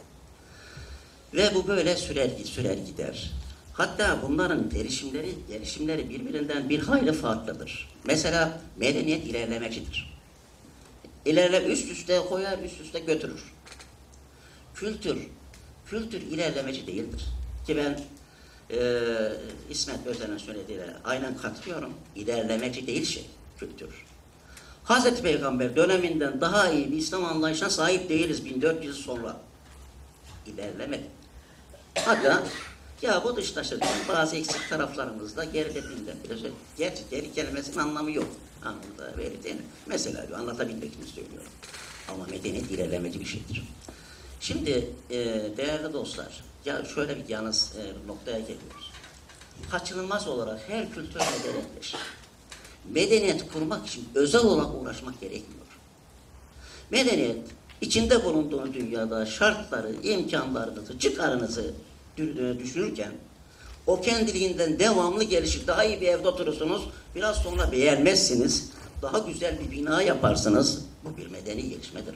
Ve bu böyle sürer, sürer gider. Hatta bunların gelişimleri, gelişimleri birbirinden bir hayli farklıdır. Mesela medeniyet ilerlemecidir. İlerle üst üste koyar, üst üste götürür. Kültür, kültür ilerlemeci değildir. Ki ben e, İsmet Özel'in söylediğine aynen katılıyorum. İlerlemeci değil şey, kültür. Hazreti Peygamber döneminden daha iyi bir İslam anlayışına sahip değiliz 1400 yıl sonra. İlerlemedi. Hatta ya bu dıştaşırken bazı eksik taraflarımızda biraz öyle. Gerçi geri kelimesinin anlamı yok. Anlamda mi? Mesela diyor, anlatabilmek için söylüyorum. Ama medeniyet ilerlemeci bir şeydir. Şimdi e, değerli dostlar, ya şöyle bir yalnız e, noktaya geliyoruz. Kaçınılmaz olarak her kültür medeniyetleşir. Medeniyet kurmak için özel olarak uğraşmak gerekmiyor. Medeniyet içinde bulunduğunuz dünyada şartları, imkanlarınızı, çıkarınızı düşünürken o kendiliğinden devamlı gelişir. Daha iyi bir evde oturursunuz, biraz sonra beğenmezsiniz, daha güzel bir bina yaparsınız. Bu bir medeni gelişmedir.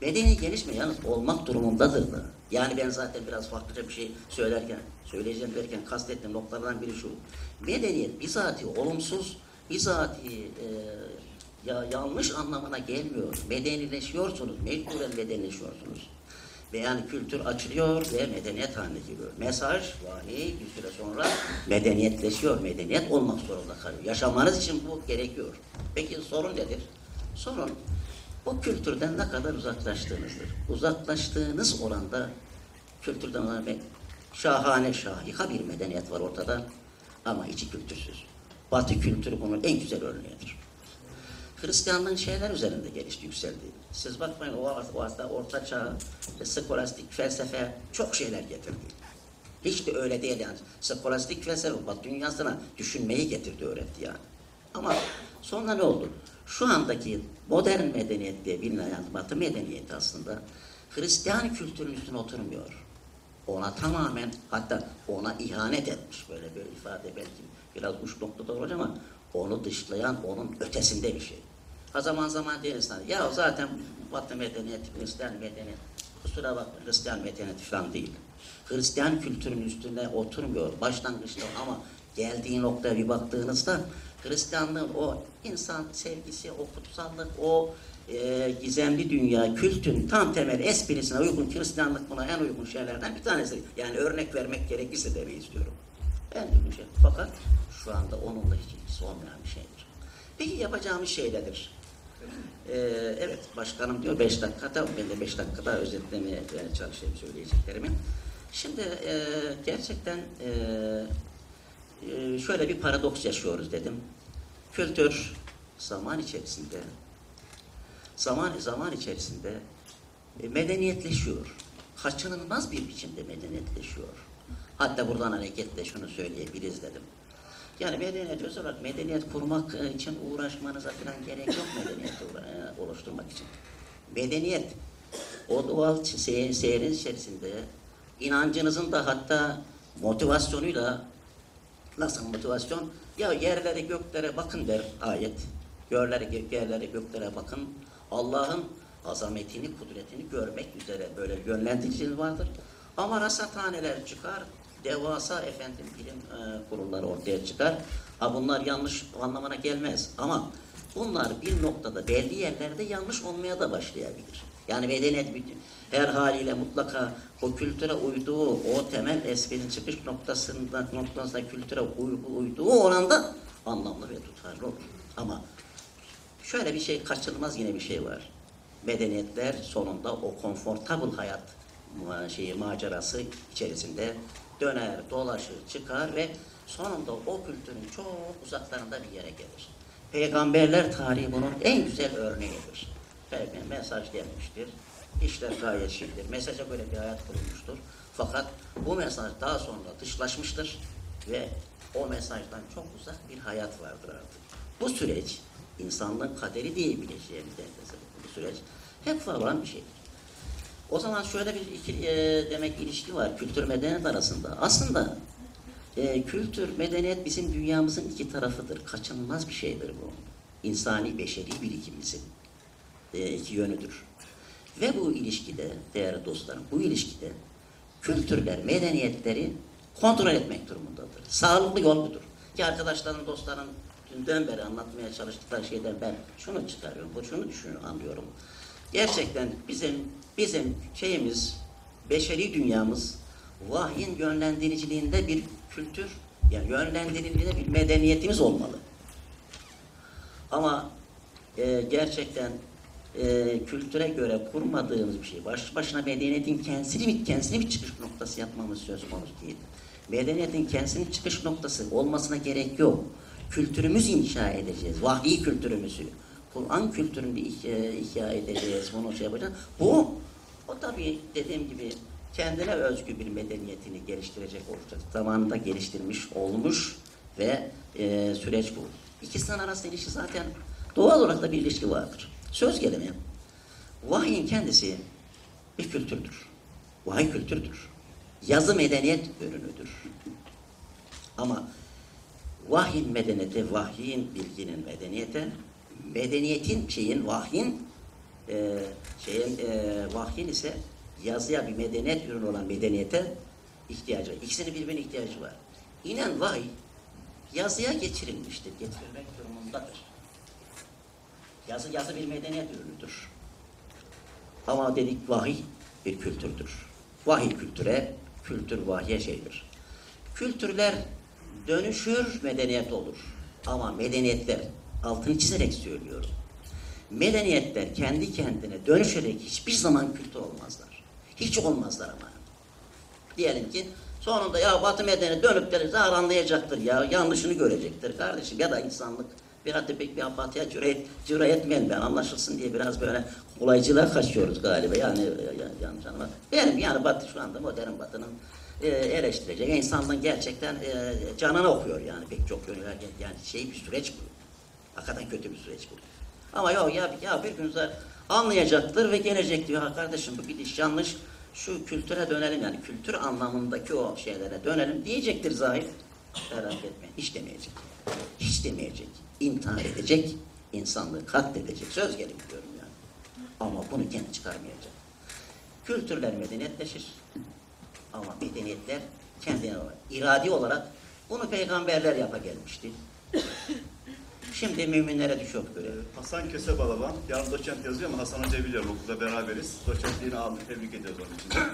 Medeni gelişme yalnız olmak durumundadır da. Yani ben zaten biraz farklıca bir şey söylerken, söyleyeceğim derken kastettiğim noktalardan biri şu. Medeniyet bizatihi olumsuz, bizatihi e, ya yanlış anlamına gelmiyor. Medenileşiyorsunuz, mecburen medenileşiyorsunuz. Ve yani kültür açılıyor ve medeniyet haline geliyor. Mesaj, vahiy bir süre sonra medeniyetleşiyor. Medeniyet olmak zorunda kalıyor. Yaşamanız için bu gerekiyor. Peki sorun nedir? Sorun o kültürden ne kadar uzaklaştığınızdır. Uzaklaştığınız oranda kültürden olan şahane, şahika bir medeniyet var ortada ama içi kültürsüz. Batı kültürü bunun en güzel örneğidir. Hristiyanlığın şeyler üzerinde gelişti, yükseldi. Siz bakmayın o, aslında orta çağ, skolastik felsefe çok şeyler getirdi. Hiç de öyle değil yani. Skolastik felsefe Batı dünyasına düşünmeyi getirdi, öğretti yani. Ama sonra ne oldu? Şu andaki modern medeniyet diye bilinen yani Batı medeniyeti aslında Hristiyan kültürün üstüne oturmuyor. Ona tamamen hatta ona ihanet etmiş böyle bir ifade belki biraz uç noktada olacak ama onu dışlayan onun ötesinde bir şey. Ha zaman zaman deriz sana ya zaten Batı medeniyeti Hristiyan medeniyet kusura bakma Hristiyan medeniyeti falan değil. Hristiyan kültürün üstüne oturmuyor başlangıçta ama geldiği noktaya bir baktığınızda Hristiyanlığın o insan sevgisi, o kutsallık, o e, gizemli dünya, kültün tam temel esprisine uygun Hristiyanlık buna en uygun şeylerden bir tanesi. Yani örnek vermek gerekirse demeyi istiyorum. En uygun şey. Fakat şu anda onunla hiç ilgisi olmayan bir şeydir. Peki yapacağımız şey nedir? Ee, evet başkanım diyor 5 dakikada ben de 5 dakikada özetlemeye çalışayım söyleyeceklerimi. Şimdi e, gerçekten e, e, şöyle bir paradoks yaşıyoruz dedim. Kültür zaman içerisinde zaman zaman içerisinde e, medeniyetleşiyor. Kaçınılmaz bir biçimde medeniyetleşiyor. Hatta buradan hareketle şunu söyleyebiliriz dedim. Yani medeniyet öz olarak medeniyet kurmak e, için uğraşmanıza falan gerek yok medeniyeti e, oluşturmak için. Medeniyet o doğal seyir, seyrin içerisinde inancınızın da hatta motivasyonuyla nasıl motivasyon? Ya yerlere göklere bakın der ayet. Yerlere, yerlere göklere bakın. Allah'ın azametini, kudretini görmek üzere böyle yönlendiriciniz vardır. Ama rasathaneler çıkar, devasa efendim bilim e, kurulları ortaya çıkar. Ha bunlar yanlış anlamına gelmez ama bunlar bir noktada belli yerlerde yanlış olmaya da başlayabilir. Yani medeniyet her haliyle mutlaka o kültüre uyduğu, o temel esprinin çıkış noktasında, noktasında kültüre uyduğu oranda anlamlı ve tutarlı olur. Ama şöyle bir şey kaçınılmaz yine bir şey var. Medeniyetler sonunda o comfortable hayat şeyi macerası içerisinde döner, dolaşır, çıkar ve sonunda o kültürün çok uzaklarında bir yere gelir. Peygamberler tarihi bunun en güzel örneğidir. Peygamber mesaj gelmiştir. İşler gayet şeydir. Mesaja göre bir hayat kurulmuştur. Fakat bu mesaj daha sonra dışlaşmıştır ve o mesajdan çok uzak bir hayat vardır artık. Bu süreç insanlığın kaderi diyebileceğimiz bu süreç hep var olan bir şeydir. O zaman şöyle bir iki, e, demek ilişki var kültür medeniyet arasında. Aslında e, kültür, medeniyet bizim dünyamızın iki tarafıdır. Kaçınılmaz bir şeydir bu. İnsani, beşeri birikimimizin e, iki yönüdür. Ve bu ilişkide, değerli dostlarım, bu ilişkide kültürler, medeniyetleri kontrol etmek durumundadır. Sağlıklı yol budur. Ki arkadaşların, dostların dünden beri anlatmaya çalıştıkları şeyden ben şunu çıkarıyorum, bu şunu düşünüyorum, anlıyorum. Gerçekten bizim bizim şeyimiz, beşeri dünyamız vahyin yönlendiriciliğinde bir kültür, yani yönlendiriciliğinde bir medeniyetimiz olmalı. Ama e, gerçekten e, kültüre göre kurmadığımız bir şey, baş başına medeniyetin kendisini bir, kendisini bir çıkış noktası yapmamız söz konusu değil. Medeniyetin kendisinin çıkış noktası olmasına gerek yok. Kültürümüzü inşa edeceğiz, vahiy kültürümüzü. Kur'an kültürünü ihya, ihya edeceğiz, bunu şey yapacağız. Bu, o tabii dediğim gibi kendine özgü bir medeniyetini geliştirecek olacak. Zamanında geliştirmiş, olmuş ve e, süreç bu. İkisinin arasında ilişki zaten doğal olarak da bir ilişki vardır. Söz gelimi, vahyin kendisi bir kültürdür. Vahiy kültürdür. Yazı medeniyet ürünüdür. Ama vahyin medeniyeti, vahyin bilginin medeniyete, medeniyetin şeyin, vahyin e, şeyin, e, vahyin ise yazıya bir medeniyet ürünü olan medeniyete ihtiyacı var. İkisinin birbirine ihtiyacı var. İnen vahiy yazıya geçirilmiştir, getirilmek durumundadır. Yazı yazı bir medeniyet ürünüdür. Ama dedik vahiy bir kültürdür. Vahiy kültüre, kültür vahiye şeydir. Kültürler dönüşür, medeniyet olur. Ama medeniyetler, altını çizerek söylüyorum. Medeniyetler kendi kendine dönüşerek hiçbir zaman kültür olmazlar. Hiç olmazlar ama. Diyelim ki sonunda ya Batı medeniyeti dönüp de zar anlayacaktır ya, yanlışını görecektir kardeşim ya da insanlık bir hatta pek bir apatıya cüret, cüret etmeyin ben anlaşılsın diye biraz böyle kolaycılığa kaçıyoruz galiba yani ya- yanlış anlama. Benim yani Batı şu anda modern Batı'nın e, eleştirecek insanlığın gerçekten e, canına okuyor yani pek çok yönüyle yani şey bir süreç bu. Hakikaten kötü bir süreç bu. Ama yok ya, ya bir gün anlayacaktır ve gelecek diyor. Ha kardeşim bu gidiş yanlış. Şu kültüre dönelim yani kültür anlamındaki o şeylere dönelim diyecektir zahir. Merak etmeyin. Hiç demeyecek. Hiç demeyecek. İntihar edecek. insanlığı katledecek. Söz gelimi diyorum yani. Ama bunu kendi çıkarmayacak. Kültürler medeniyetleşir. Ama medeniyetler kendine iradi olarak bunu peygamberler yapa gelmişti. Şimdi müminlere düşüyor görev. Hasan Kesebalaban, yarın doçent yazıyor ama Hasan Hoca biliyorum okulda beraberiz. Doçentliğini aldı, tebrik ediyoruz onun için.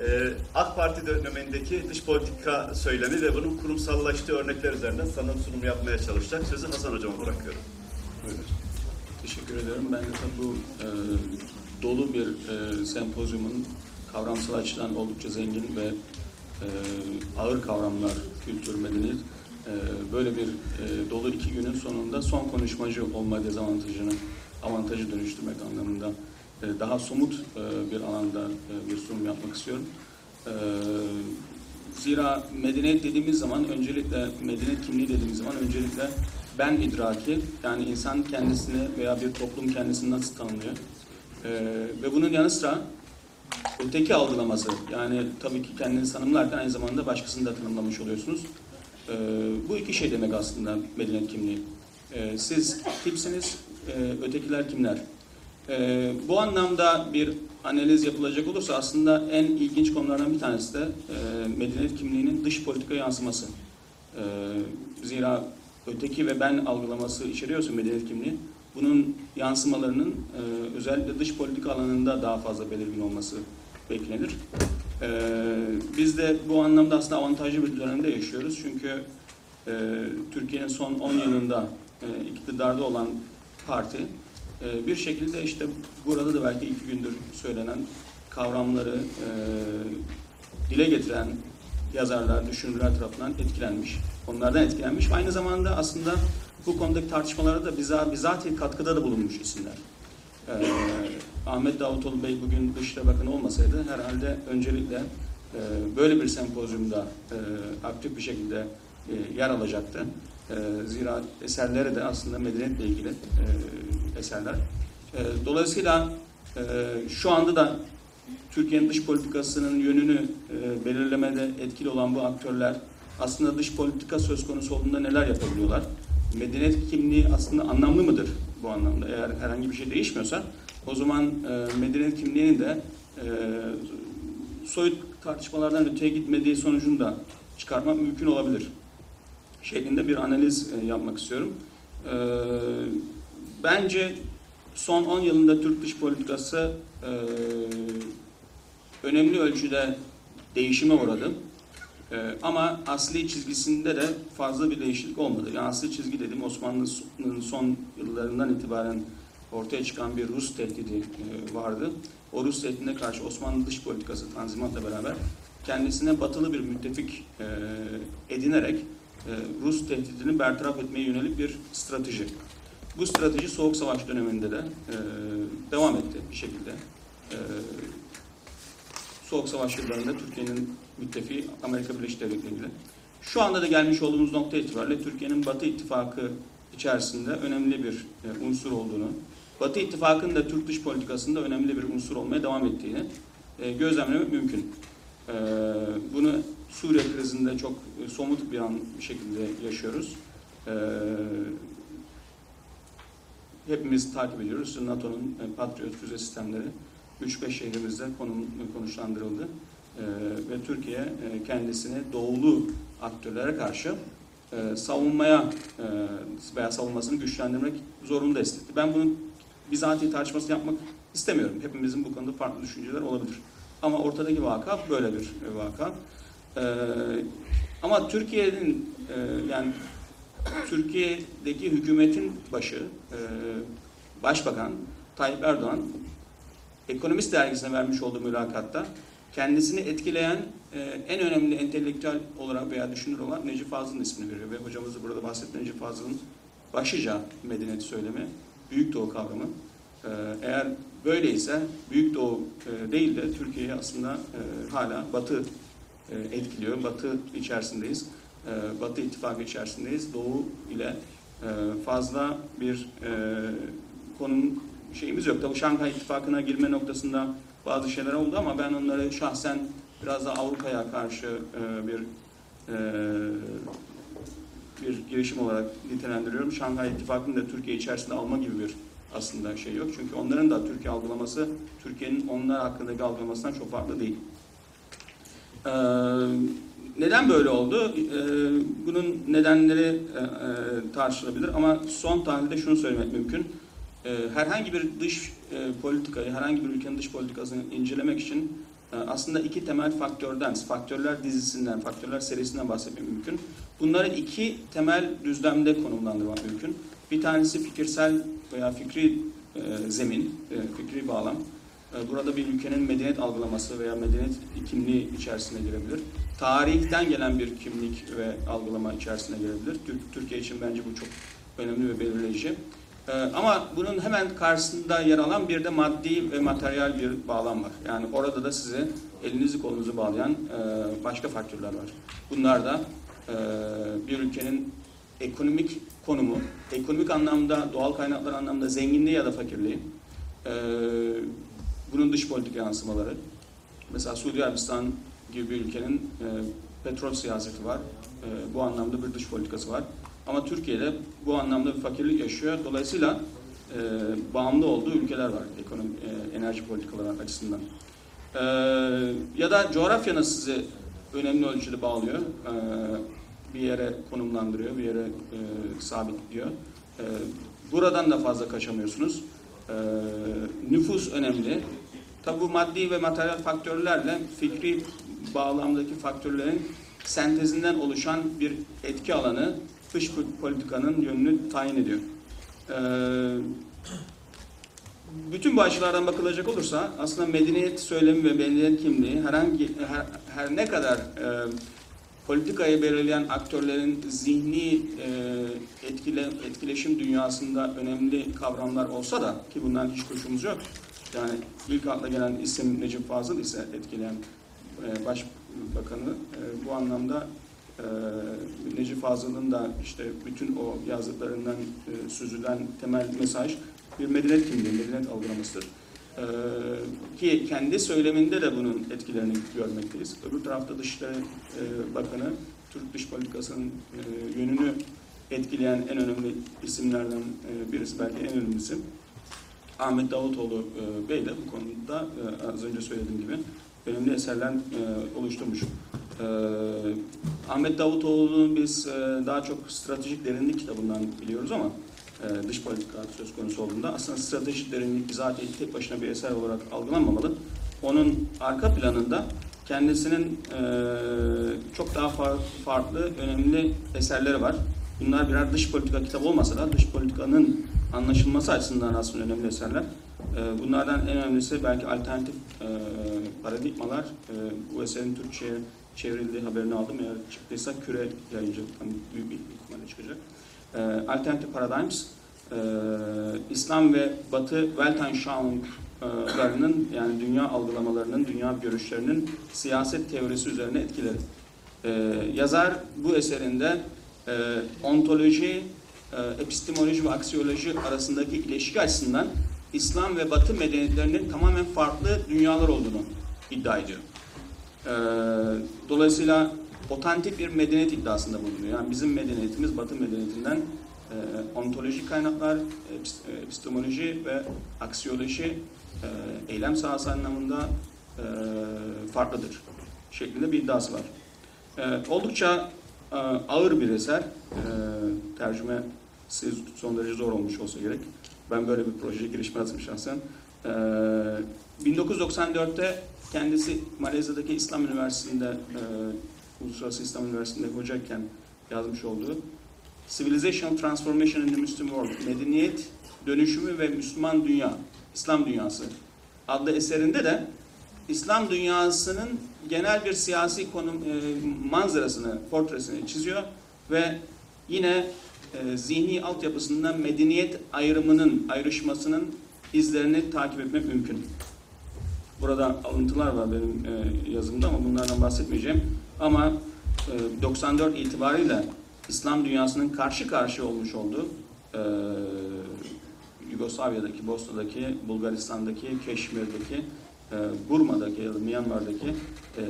Ee, AK Parti dönemindeki dış politika söylemi ve bunun kurumsallaştığı örnekler üzerinden sanırım sunum yapmaya çalışacak. Sözü Hasan Hocama bırakıyorum. Buyurun. Teşekkür ederim. Ben de bu e, dolu bir e, sempozyumun kavramsal açıdan oldukça zengin ve e, ağır kavramlar, kültür, medeniyet böyle bir e, dolu iki günün sonunda son konuşmacı olma dezavantajını avantajı dönüştürmek anlamında e, daha somut e, bir alanda bir sunum yapmak istiyorum. E, zira medeniyet dediğimiz zaman öncelikle medeniyet kimliği dediğimiz zaman öncelikle ben idraki yani insan kendisini veya bir toplum kendisini nasıl tanımlıyor E, ve bunun yanı sıra öteki algılaması yani tabii ki kendini tanımlarken aynı zamanda başkasını da tanımlamış oluyorsunuz. E, bu iki şey demek aslında medeniyet kimliği. E, siz kimsiniz, e, ötekiler kimler? E, bu anlamda bir analiz yapılacak olursa aslında en ilginç konulardan bir tanesi de e, medeniyet kimliğinin dış politika yansıması. E, zira öteki ve ben algılaması içeriyorsa medeniyet kimliği, bunun yansımalarının e, özellikle dış politika alanında daha fazla belirgin olması beklenir. E, biz de bu anlamda aslında avantajlı bir dönemde yaşıyoruz. Çünkü e, Türkiye'nin son 10 yılında e, iktidarda olan parti e, bir şekilde işte burada da belki iki gündür söylenen kavramları e, dile getiren yazarlar, düşünürler tarafından etkilenmiş. Onlardan etkilenmiş. Aynı zamanda aslında bu konudaki tartışmalara da biza, bizatihi katkıda da bulunmuş isimler. Ee, Ahmet Davutoğlu Bey bugün Dışişleri Bakanı olmasaydı herhalde öncelikle e, böyle bir sempozyumda e, aktif bir şekilde e, yer alacaktı. E, zira eserleri de aslında medeniyetle ilgili e, eserler. E, dolayısıyla e, şu anda da Türkiye'nin dış politikasının yönünü e, belirlemede etkili olan bu aktörler aslında dış politika söz konusu olduğunda neler yapabiliyorlar? Medeniyet kimliği aslında anlamlı mıdır bu anlamda? Eğer herhangi bir şey değişmiyorsa o zaman e, medeniyet kimliğinin de e, soyut tartışmalardan öteye gitmediği sonucunu da çıkarmak mümkün olabilir. Şeklinde bir analiz e, yapmak istiyorum. E, bence son 10 yılında Türk dış politikası e, önemli ölçüde değişime uğradı. Ee, ama asli çizgisinde de fazla bir değişiklik olmadı. Yani asli çizgi dediğim Osmanlı'nın son yıllarından itibaren ortaya çıkan bir Rus tehdidi e, vardı. O Rus tehdidine karşı Osmanlı dış politikası Tanzimat'la beraber kendisine batılı bir müttefik e, edinerek e, Rus tehdidini bertaraf etmeye yönelik bir strateji. Bu strateji Soğuk Savaş döneminde de e, devam etti bir şekilde. E, Soğuk Savaş yıllarında Türkiye'nin müttefiği Amerika Birleşik Devletleri ile. Şu anda da gelmiş olduğumuz nokta itibariyle Türkiye'nin Batı İttifakı içerisinde önemli bir e, unsur olduğunu, Batı İttifakı'nın da Türk dış politikasında önemli bir unsur olmaya devam ettiğini e, gözlemlemek mümkün. E, bunu Suriye krizinde çok somut bir an bir şekilde yaşıyoruz. Hepimiz takip ediyoruz. NATO'nun Patriot füze sistemleri 3-5 şehrimizde konum, konuşlandırıldı. Ee, ve Türkiye e, kendisini doğulu aktörlere karşı e, savunmaya e, veya savunmasını güçlendirmek zorunda hissetti. Ben bunun bizatihi tartışmasını yapmak istemiyorum. Hepimizin bu konuda farklı düşünceler olabilir. Ama ortadaki vaka böyle bir vaka. E, ama Türkiye'nin yani Türkiye'deki hükümetin başı Başbakan Tayyip Erdoğan Ekonomist dergisine vermiş olduğu mülakatta kendisini etkileyen e, en önemli entelektüel olarak veya düşünür olan Necip Fazıl'ın ismini veriyor. Ve hocamız da burada bahsetti Necip Fazıl'ın başlıca medeniyet söylemi, Büyük Doğu kavramı. E, eğer böyleyse Büyük Doğu e, değil de Türkiye'yi aslında e, hala Batı e, etkiliyor. Batı içerisindeyiz. E, Batı ittifakı içerisindeyiz. Doğu ile e, fazla bir e, konum şeyimiz yok. Tabii Şanghay İttifakı'na girme noktasında bazı şeyler oldu ama ben onları şahsen biraz da Avrupa'ya karşı e, bir e, bir girişim olarak nitelendiriyorum. Şanghay İttifakı'nı da Türkiye içerisinde alma gibi bir aslında şey yok. Çünkü onların da Türkiye algılaması Türkiye'nin onlar hakkındaki algılamasından çok farklı değil. Ee, neden böyle oldu? Ee, bunun nedenleri e, e, tartışılabilir ama son tahlilde şunu söylemek mümkün. Ee, herhangi bir dış politikayı, herhangi bir ülkenin dış politikasını incelemek için e, aslında iki temel faktörden, faktörler dizisinden, faktörler serisinden bahsetmek mümkün. Bunları iki temel düzlemde konumlandırmak mümkün. Bir tanesi fikirsel veya fikri e, zemin, e, fikri bağlam. E, burada bir ülkenin medeniyet algılaması veya medeniyet kimliği içerisine girebilir. Tarihten gelen bir kimlik ve algılama içerisine girebilir. Tür- Türkiye için bence bu çok önemli ve belirleyici. E, ama bunun hemen karşısında yer alan bir de maddi ve materyal bir bağlam var. Yani orada da sizi elinizi kolunuzu bağlayan e, başka faktörler var. Bunlar da e, bir ülkenin ekonomik konumu, ekonomik anlamda, doğal kaynaklar anlamda zenginliği ya da fakirliği, e, bunun dış politika yansımaları. Mesela Suudi Arabistan gibi bir ülkenin petrol siyaseti var. Bu anlamda bir dış politikası var. Ama Türkiye'de bu anlamda bir fakirlik yaşıyor. Dolayısıyla e, bağımlı olduğu ülkeler var ekonomi, e, enerji politikaları açısından. E, ya da coğrafyanız sizi önemli ölçüde bağlıyor. E, bir yere konumlandırıyor, bir yere e, sabitliyor. E, buradan da fazla kaçamıyorsunuz. E, nüfus önemli. Tabi bu maddi ve materyal faktörlerle fikri bağlamdaki faktörlerin sentezinden oluşan bir etki alanı dış politikanın yönünü tayin ediyor. E, bütün bu açılardan bakılacak olursa aslında medeniyet söylemi ve medeniyet kimliği herhangi her, her ne kadar e, politikayı belirleyen aktörlerin zihni e, etkile, etkileşim dünyasında önemli kavramlar olsa da ki bundan hiç kuşkumuz yok. Yani ilk akla gelen isim Necip Fazıl ise etkileyen e, başbakanı e, bu anlamda e, Necip Fazıl'ın da işte bütün o yazdıklarından e, süzülen temel mesaj bir medeniyet kimliği, medeniyet algılamasıdır. Ee, ki kendi söyleminde de bunun etkilerini görmekteyiz. Öbür tarafta Dışişleri e, Bakanı Türk dış politikasının e, yönünü etkileyen en önemli isimlerden birisi, belki en önemlisi. Ahmet Davutoğlu e, Bey de bu konuda az önce söylediğim gibi önemli eserler e, oluşturmuş. E, Ahmet Davutoğlu'nu biz e, daha çok stratejik derinlik kitabından biliyoruz ama dış politika söz konusu olduğunda aslında stratejik derinlik bizatihi tek başına bir eser olarak algılanmamalı. Onun arka planında kendisinin çok daha far- farklı, önemli eserleri var. Bunlar birer dış politika kitabı olmasa da dış politikanın anlaşılması açısından aslında önemli eserler. E, bunlardan en önemlisi belki alternatif e, paradigmalar. E, bu eserin Türkçe'ye çevrildiği haberini aldım. Eğer çıktıysa küre yayıncılıktan büyük bir ihtimalle çıkacak. E, Alternative Paradigms, e, İslam ve Batı Weltanschauung'larının yani dünya algılamalarının, dünya görüşlerinin siyaset teorisi üzerine etkileri. E, yazar bu eserinde e, ontoloji, e, epistemoloji ve aksiyoloji arasındaki ilişki açısından İslam ve Batı medeniyetlerinin tamamen farklı dünyalar olduğunu iddia ediyor. E, dolayısıyla otantik bir medeniyet iddiasında bulunuyor. Yani bizim medeniyetimiz Batı medeniyetinden e, ontolojik kaynaklar, epist- epistemoloji ve aksiyoloji e, eylem sahası anlamında e, farklıdır şeklinde bir iddiası var. E, oldukça e, ağır bir eser. E, tercüme son derece zor olmuş olsa gerek. Ben böyle bir projeye girişmezdim şahsen. E, 1994'te kendisi Malezya'daki İslam Üniversitesi'nde e, Uluslararası İslam Üniversitesi'nde hocayken yazmış olduğu Civilization Transformation in the Muslim World, Medeniyet Dönüşümü ve Müslüman Dünya, İslam Dünyası adlı eserinde de İslam dünyasının genel bir siyasi konum e, manzarasını, portresini çiziyor ve yine e, zihni altyapısından medeniyet ayrımının, ayrışmasının izlerini takip etmek mümkün. Burada alıntılar var benim e, yazımda ama bunlardan bahsetmeyeceğim. Ama e, 94 itibariyle İslam dünyasının karşı karşıya olmuş olduğu e, Yugoslavya'daki, Bosna'daki, Bulgaristan'daki, Keşmir'deki, e, Burma'daki ya da Myanmar'daki e,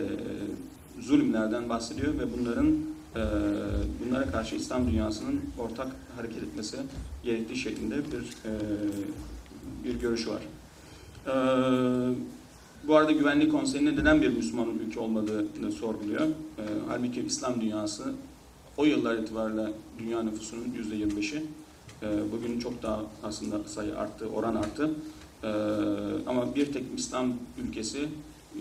zulümlerden bahsediyor ve bunların e, bunlara karşı İslam dünyasının ortak hareket etmesi gerektiği şeklinde bir e, bir görüşü var. E, bu arada Güvenlik Konseyi'nin neden bir Müslüman ülke olmadığını sorguluyor. E, halbuki İslam dünyası o yıllar itibariyle dünya nüfusunun yüzde 25'i. E, bugün çok daha aslında sayı arttı, oran arttı. Ama bir tek İslam ülkesi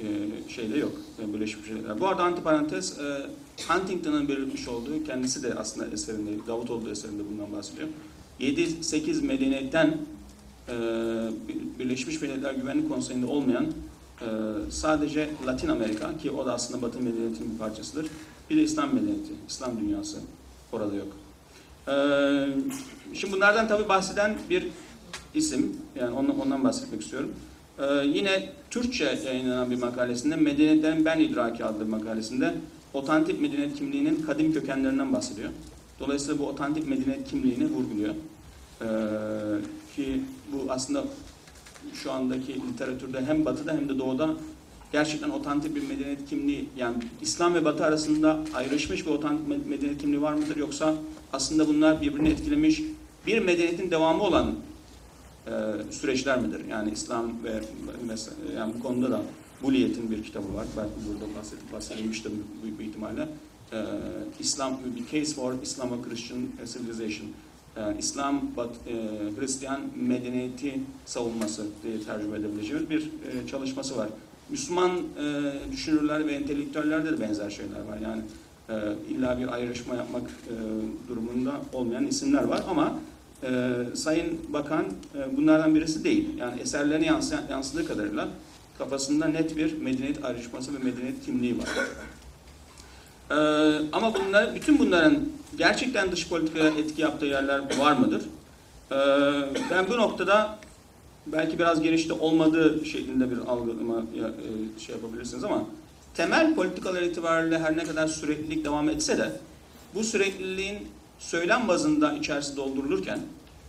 e, şeyde yok, Birleşmiş Milletler. Bu arada antiparantez, e, Huntington'ın belirtmiş olduğu, kendisi de aslında eserinde, Davutoğlu eserinde bundan bahsediyor. 7-8 medeniyetten e, Birleşmiş Milletler Güvenlik Konseyi'nde olmayan e, sadece Latin Amerika ki o da aslında Batı medeniyetinin bir parçasıdır. Bir de İslam medeniyeti, İslam dünyası orada yok. E, şimdi bunlardan tabii bahseden bir isim, yani ondan, ondan bahsetmek istiyorum. E, yine Türkçe yayınlanan bir makalesinde Medeniyetlerin Ben İdraki adlı makalesinde otantik medeniyet kimliğinin kadim kökenlerinden bahsediyor. Dolayısıyla bu otantik medeniyet kimliğini vurguluyor. Ee, ki bu aslında şu andaki literatürde hem batıda hem de doğuda gerçekten otantik bir medeniyet kimliği yani İslam ve batı arasında ayrışmış bir otantik me- medeniyet kimliği var mıdır yoksa aslında bunlar birbirini etkilemiş bir medeniyetin devamı olan e, süreçler midir? Yani İslam ve mesela yani bu konuda da Buliyet'in bir kitabı var. Belki burada bahsedilmiştir büyük bir ihtimalle. Ee, İslam, The Case for Islamo-Christian Civilization. Yani İslam, Bat, e, Hristiyan medeniyeti savunması diye tercüme edebileceğimiz bir e, çalışması var. Müslüman e, düşünürler ve entelektüellerde de benzer şeyler var. Yani e, illa bir ayrışma yapmak e, durumunda olmayan isimler var ama e, Sayın Bakan e, bunlardan birisi değil. Yani eserlerine yansıyan, yansıdığı kadarıyla kafasında net bir medeniyet ayrışması ve medeniyet kimliği var. Ee, ama bunlar, bütün bunların gerçekten dış politikaya etki yaptığı yerler var mıdır? Ee, ben bu noktada belki biraz gelişte olmadığı şeklinde bir algılama e, şey yapabilirsiniz ama temel politikalar itibariyle her ne kadar süreklilik devam etse de bu sürekliliğin söylem bazında içerisi doldurulurken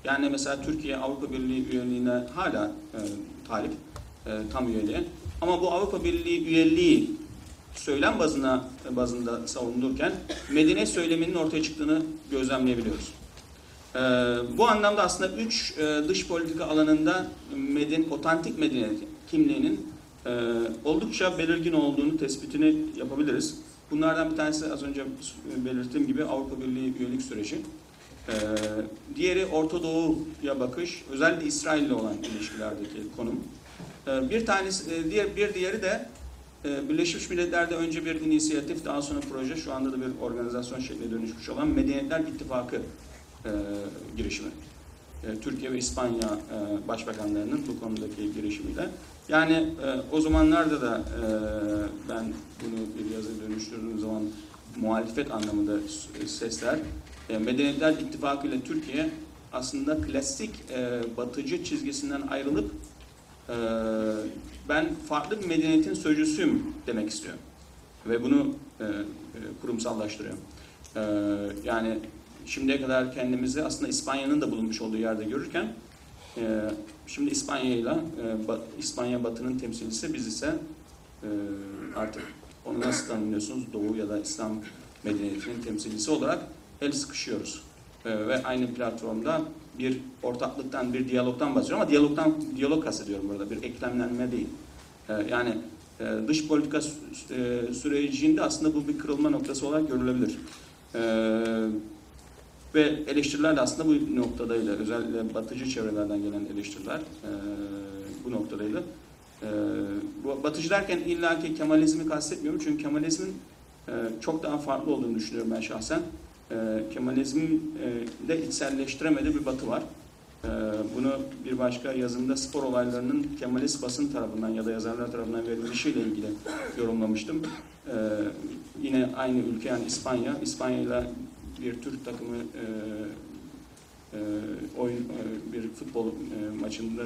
yani mesela Türkiye Avrupa Birliği üyeliğine hala e, talip, e, tam üyeliğe. Ama bu Avrupa Birliği üyeliği söylem bazına bazında savunulurken medeniyet söyleminin ortaya çıktığını gözlemleyebiliyoruz. Ee, bu anlamda aslında üç e, dış politika alanında meden, otantik medeniyet kimliğinin e, oldukça belirgin olduğunu tespitini yapabiliriz. Bunlardan bir tanesi az önce belirttiğim gibi Avrupa Birliği üyelik süreci. Ee, diğeri Orta Doğu'ya bakış, özellikle İsrail ile olan ilişkilerdeki konum. Ee, bir tanesi, e, diğer bir diğeri de e, Birleşmiş Milletler'de önce bir inisiyatif, daha sonra proje, şu anda da bir organizasyon şekline dönüşmüş olan Medeniyetler İttifakı e, girişimi. Türkiye ve İspanya başbakanlarının bu konudaki girişimiyle. Yani o zamanlarda da ben bunu bir yazı dönüştürdüğüm zaman muhalefet anlamında sesler, Medeniyetler İttifakı ile Türkiye aslında klasik batıcı çizgisinden ayrılıp e, ben farklı bir medeniyetin sözcüsüyüm demek istiyor. Ve bunu e, e, kurumsallaştırıyor. E, yani şimdiye kadar kendimizi aslında İspanya'nın da bulunmuş olduğu yerde görürken e, şimdi İspanya'yla e, ba- İspanya Batı'nın temsilcisi biz ise e, artık onu nasıl tanımlıyorsunuz Doğu ya da İslam medeniyetinin temsilcisi olarak el sıkışıyoruz. E, ve aynı platformda bir ortaklıktan, bir diyalogtan bahsediyorum ama diyalogtan diyalog kastediyorum burada. Bir eklemlenme değil. E, yani e, dış politika e, sürecinde aslında bu bir kırılma noktası olarak görülebilir. E, ve eleştiriler de aslında bu noktadaydı. Özellikle batıcı çevrelerden gelen eleştiriler e, bu noktadaydı. E, bu batıcı derken illaki Kemalizmi kastetmiyorum çünkü Kemalizmin çok daha farklı olduğunu düşünüyorum ben şahsen. E, Kemalizmin de içselleştiremediği bir batı var. E, bunu bir başka yazımda spor olaylarının Kemalist basın tarafından ya da yazarlar tarafından verilişiyle ilgili yorumlamıştım. E, yine aynı ülke yani İspanya, İspanya bir Türk takımı e, e, oyun e, bir futbol e, maçında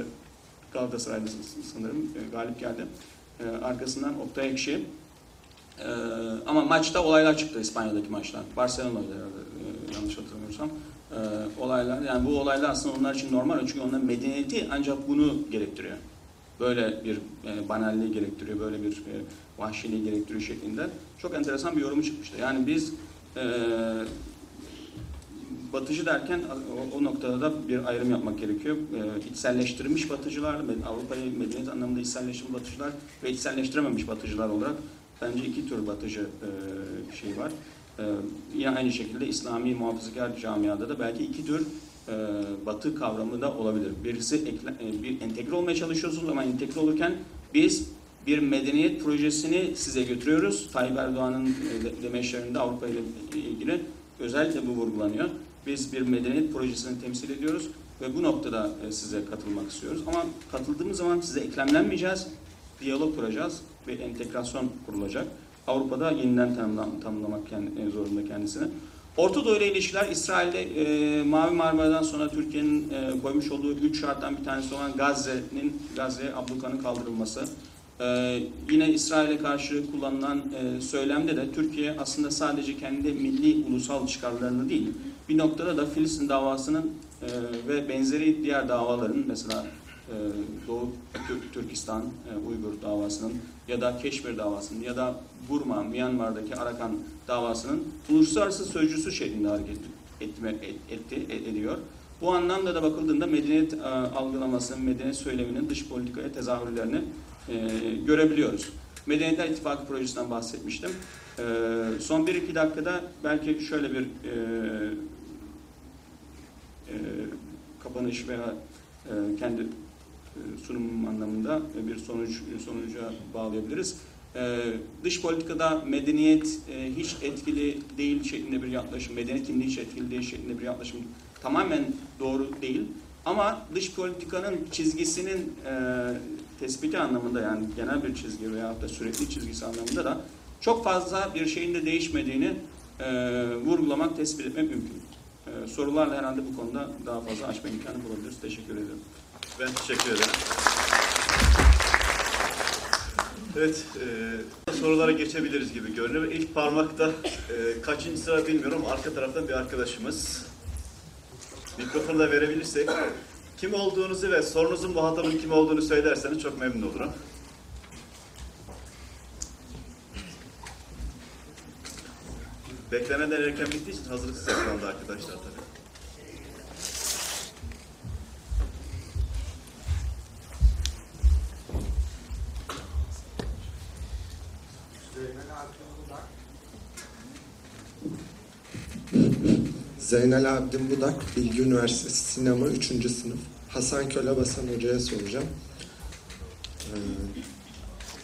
Galatasaray'da sanırım galip geldi. Arkasından Oktay Ekşi. E, ama maçta olaylar çıktı İspanya'daki maçlar. Barcelona'ydı herhalde. E, yanlış hatırlamıyorsam. E, olaylar yani bu olaylar aslında onlar için normal çünkü onların medeniyeti ancak bunu gerektiriyor. Böyle bir e, banalliği gerektiriyor, böyle bir e, vahşiliği gerektiriyor şeklinde. Çok enteresan bir yorumu çıkmıştı. Yani biz e, batıcı derken o, o noktada da bir ayrım yapmak gerekiyor. E, içselleştirilmiş batıcılar, Avrupa'yı medeniyet anlamında içselleştirilmiş batıcılar ve içselleştirememiş batıcılar olarak bence iki tür batıcı e, şey var. E, yine aynı şekilde İslami muhafazakar camiada da belki iki tür e, batı kavramı da olabilir. Birisi ekle, e, bir entegre olmaya çalışıyorsunuz ama entegre olurken biz bir medeniyet projesini size götürüyoruz. Tayyip Erdoğan'ın e, de- demeçlerinde Avrupa ile ilgili özellikle bu vurgulanıyor. Biz bir medeniyet projesini temsil ediyoruz ve bu noktada e, size katılmak istiyoruz. Ama katıldığımız zaman size eklemlenmeyeceğiz, diyalog kuracağız ve entegrasyon kurulacak. Avrupa'da yeniden tanımla- tanımlamak kend- zorunda kendisini. Orta Doğu ile ilişkiler İsrail'de e, Mavi Marmara'dan sonra Türkiye'nin e, koymuş olduğu üç şarttan bir tanesi olan Gazze'nin Gazze ablukanın kaldırılması. E, yine İsrail'e karşı kullanılan e, söylemde de Türkiye aslında sadece kendi milli ulusal çıkarlarını değil, bir noktada da Filistin davasının e, ve benzeri diğer davaların mesela e, Doğu Tür- Türkistan e, Uygur davasının ya da Keşmir davasının ya da Burma, Myanmar'daki Arakan davasının uluslararası sözcüsü şeklinde hareket etme, et- etti, e- ediyor. Bu anlamda da bakıldığında medeniyet e, algılamasının, medeniyet söyleminin dış politikaya tezahürlerini e, görebiliyoruz. Medeniyetler İttifakı projesinden bahsetmiştim. E, son 1-2 dakikada belki şöyle bir kapanış veya kendi sunumum anlamında bir sonuç sonuca bağlayabiliriz. E, dış politikada medeniyet e, hiç etkili değil şeklinde bir yaklaşım, medeniyet kimliği hiç etkili değil şeklinde bir yaklaşım tamamen doğru değil. Ama dış politikanın çizgisinin e, tespiti anlamında yani genel bir çizgi veya da sürekli çizgisi anlamında da çok fazla bir şeyin de değişmediğini e, vurgulamak, tespit etmek mümkün. Sorularla herhalde bu konuda daha fazla açma imkanı bulabiliriz. Teşekkür ederim. Ben teşekkür ederim. Evet, e, sorulara geçebiliriz gibi görünüyor. İlk parmakta e, kaçıncı sıra bilmiyorum. Arka taraftan bir arkadaşımız. Mikrofonu da verebilirsek. Kim olduğunuzu ve sorunuzun muhatabının kim olduğunu söylerseniz çok memnun olurum. Beklemeden erken bittiği için hazırlıksız yakalandı arkadaşlar tabii. Zeynel Abdin Budak, Bilgi Üniversitesi Sinema 3. sınıf. Hasan Kölebasan Hoca'ya soracağım. Ee,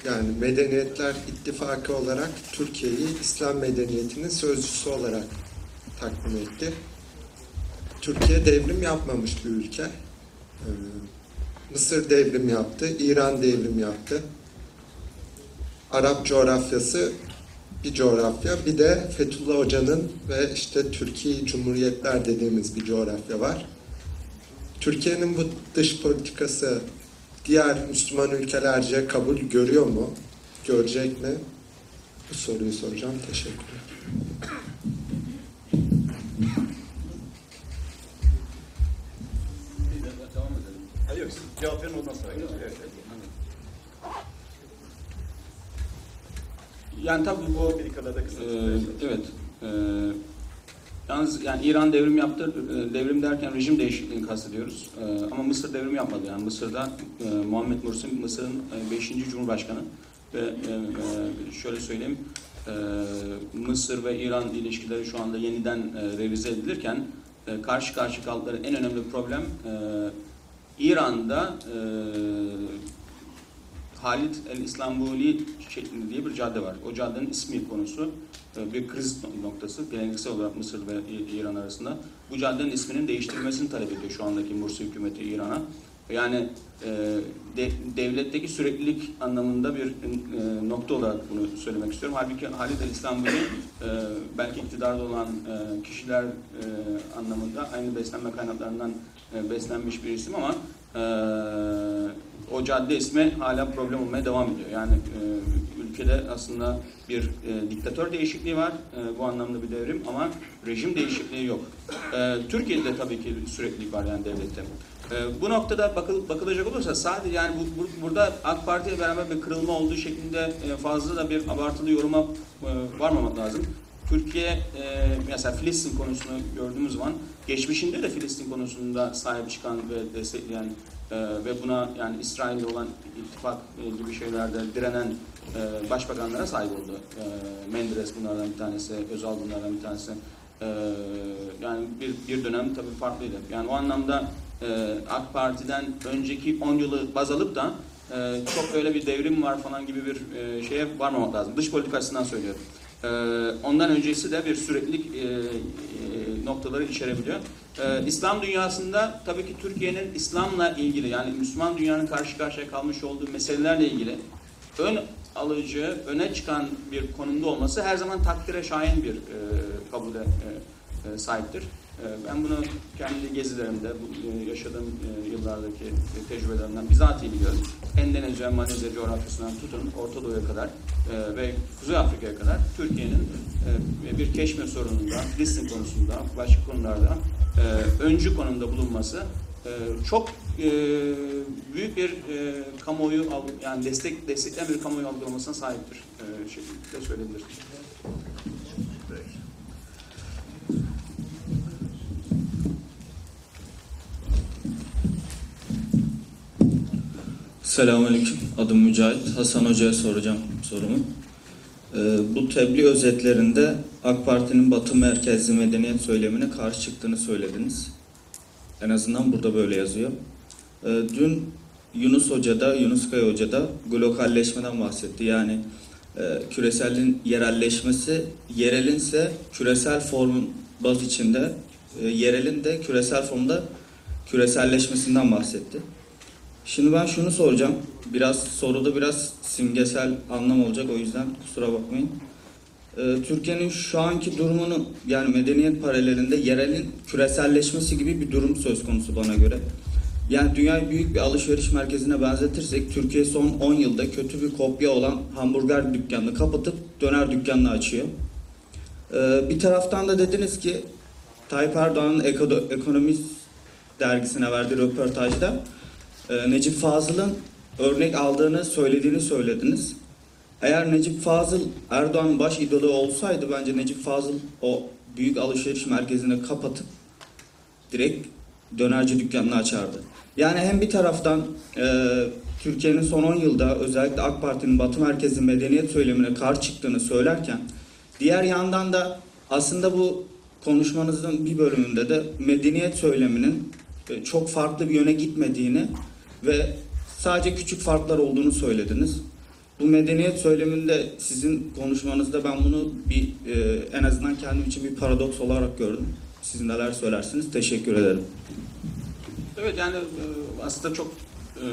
yani Medeniyetler İttifakı olarak Türkiye'yi İslam medeniyetinin sözcüsü olarak takdim etti. Türkiye devrim yapmamış bir ülke. Ee, Mısır devrim yaptı, İran devrim yaptı. Arap coğrafyası bir coğrafya. Bir de Fethullah Hoca'nın ve işte Türkiye Cumhuriyetler dediğimiz bir coğrafya var. Türkiye'nin bu dış politikası diğer Müslüman ülkelerce kabul görüyor mu? Görecek mi? Bu soruyu soracağım. Teşekkürler. Hayır, cevap verin ondan sonra. Yani tabii bu kadar da kısa. Ee, evet. Ee, yalnız yani İran devrim yaptı. Ee, Devrim derken rejim değişikliğini kastediyoruz. Ee, ama Mısır devrim yapmadı. Yani Mısır'da e, Muhammed Mursi Mısır'ın 5. Cumhurbaşkanı ve e, e, şöyle söyleyeyim e, Mısır ve İran ilişkileri şu anda yeniden e, revize edilirken e, karşı karşı kaldıkları en önemli problem e, İran'da e, Halit el İslambuli şeklinde diye bir cadde var. O caddenin ismi konusu e, bir kriz noktası. Geleneksel olarak Mısır ve İran arasında. Bu caddenin isminin değiştirilmesini talep ediyor şu andaki Mursi hükümeti İran'a. Yani e, de- devletteki süreklilik anlamında bir e, nokta olarak bunu söylemek istiyorum. Halbuki Halit el İslambuli e, belki iktidarda olan e, kişiler e, anlamında aynı beslenme kaynaklarından e, beslenmiş bir isim ama e, o cadde ismi hala problem olmaya devam ediyor. Yani e, ülkede aslında bir e, diktatör değişikliği var. E, bu anlamda bir devrim ama rejim değişikliği yok. E, Türkiye'de tabii ki süreklilik var yani devlette. E, bu noktada bakıl, bakılacak olursa sadece yani bu, bu- burada AK Parti beraber bir kırılma olduğu şeklinde e, fazla da bir abartılı yoruma e, varmamak lazım. Türkiye e, mesela Filistin konusunu gördüğümüz zaman geçmişinde de Filistin konusunda sahip çıkan ve destekleyen e, ve buna yani İsrail'le olan ittifak e, gibi şeylerde direnen e, başbakanlara sahip oldu. E, Menderes bunlardan bir tanesi, Özal bunlardan bir tanesi. E, yani bir, bir dönem tabii farklıydı. Yani o anlamda e, AK Parti'den önceki 10 yılı baz alıp da çok öyle bir devrim var falan gibi bir e, şeye varmamak lazım. Dış politika açısından söylüyorum. Ee, ondan öncesi de bir süreklilik e, e, noktaları içerebiliyor. Ee, İslam dünyasında tabii ki Türkiye'nin İslam'la ilgili yani Müslüman dünyanın karşı karşıya kalmış olduğu meselelerle ilgili ön alıcı, öne çıkan bir konumda olması her zaman takdire şayan bir e, kabule e, e, sahiptir. E, ben bunu kendi gezilerimde, e, yaşadığım e, yıllardaki e, tecrübelerimden bizatihi biliyorum. Endonezya, Malezya coğrafyasından tutun Orta Doğu'ya kadar e, ve Kuzey Afrika'ya kadar Türkiye'nin e, bir Keşmir sorununda, Filistin konusunda, başka konularda e, öncü konumda bulunması e, çok e, büyük bir e, kamuoyu yani destek destekleyen bir kamuoyu algılamasına sahiptir e, şeklinde söyleyebiliriz. Peki. Selamünaleyküm. Adım Mücahit. Hasan Hoca'ya soracağım sorumu. Ee, bu tebliğ özetlerinde AK Parti'nin Batı merkezli medeniyet söylemine karşı çıktığını söylediniz. En azından burada böyle yazıyor. Ee, dün Yunus Hoca da, Yunus Kaya Hoca da glokalleşmeden bahsetti. Yani e, küreselin yerelleşmesi, yerelinse küresel formun baz içinde, e, yerelin de küresel formda küreselleşmesinden bahsetti. Şimdi ben şunu soracağım. Biraz soruda biraz simgesel anlam olacak o yüzden kusura bakmayın. Ee, Türkiye'nin şu anki durumunu yani medeniyet paralelinde yerelin küreselleşmesi gibi bir durum söz konusu bana göre. Yani dünyayı büyük bir alışveriş merkezine benzetirsek Türkiye son 10 yılda kötü bir kopya olan hamburger dükkanını kapatıp döner dükkanını açıyor. Ee, bir taraftan da dediniz ki Tayyip Erdoğan'ın Ekonomist dergisine verdiği röportajda e, Necip Fazıl'ın örnek aldığını söylediğini söylediniz. Eğer Necip Fazıl Erdoğan'ın baş idolü olsaydı bence Necip Fazıl o büyük alışveriş merkezini kapatıp direkt dönerci dükkanını açardı. Yani hem bir taraftan e, Türkiye'nin son 10 yılda özellikle AK Parti'nin Batı merkezi medeniyet söylemine karşı çıktığını söylerken diğer yandan da aslında bu konuşmanızın bir bölümünde de medeniyet söyleminin e, çok farklı bir yöne gitmediğini ve sadece küçük farklar olduğunu söylediniz. Bu medeniyet söyleminde sizin konuşmanızda ben bunu bir e, en azından kendim için bir paradoks olarak gördüm. Siz neler söylersiniz? Teşekkür ederim. Evet yani e, aslında çok e,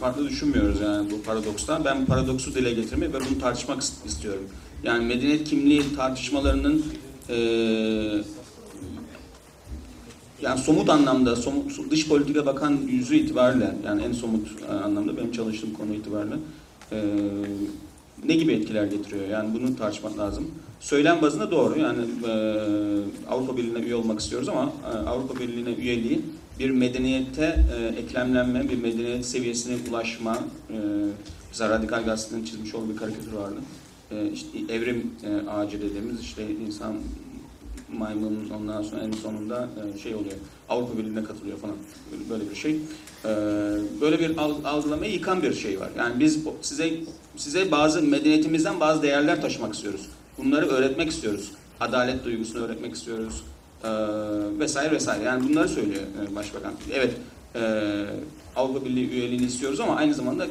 farklı düşünmüyoruz yani bu paradoksta. Ben paradoksu dile getirmeyi ve bunu tartışmak ist- istiyorum. Yani medeniyet kimliği tartışmalarının e, yani somut anlamda, somut, dış politika bakan yüzü itibariyle yani en somut e, anlamda benim çalıştığım konu itibariyle e, ne gibi etkiler getiriyor? Yani bunu tartışmak lazım. Söylem bazında doğru. Yani e, Avrupa Birliği'ne üye olmak istiyoruz ama e, Avrupa Birliği'ne üyeliği bir medeniyete e, eklemlenme, bir medeniyet seviyesine ulaşma. E, mesela Radikal Gazete'nin çizmiş olduğu bir karikatür vardı. E, işte evrim e, ağacı dediğimiz işte insan maymun ondan sonra en sonunda e, şey oluyor. Avrupa Birliği'ne katılıyor falan. Böyle- bir şey. E, böyle bir al- algılamayı yıkan bir şey var. Yani biz size size bazı medeniyetimizden bazı değerler taşımak istiyoruz. Bunları öğretmek istiyoruz. Adalet duygusunu öğretmek istiyoruz. E, vesaire vesaire. Yani bunları söylüyor Başbakan. Evet Avrupa Birliği üyeliğini istiyoruz ama aynı zamanda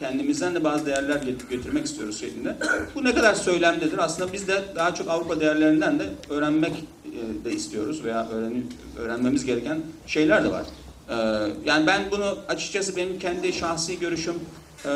kendimizden de bazı değerler götürmek istiyoruz şeklinde. Bu ne kadar söylemdedir? Aslında biz de daha çok Avrupa değerlerinden de öğrenmek e, de istiyoruz veya öğren öğrenmemiz gereken şeyler de var. E, Yani ben bunu açıkçası benim kendi şahsi görüşüm e,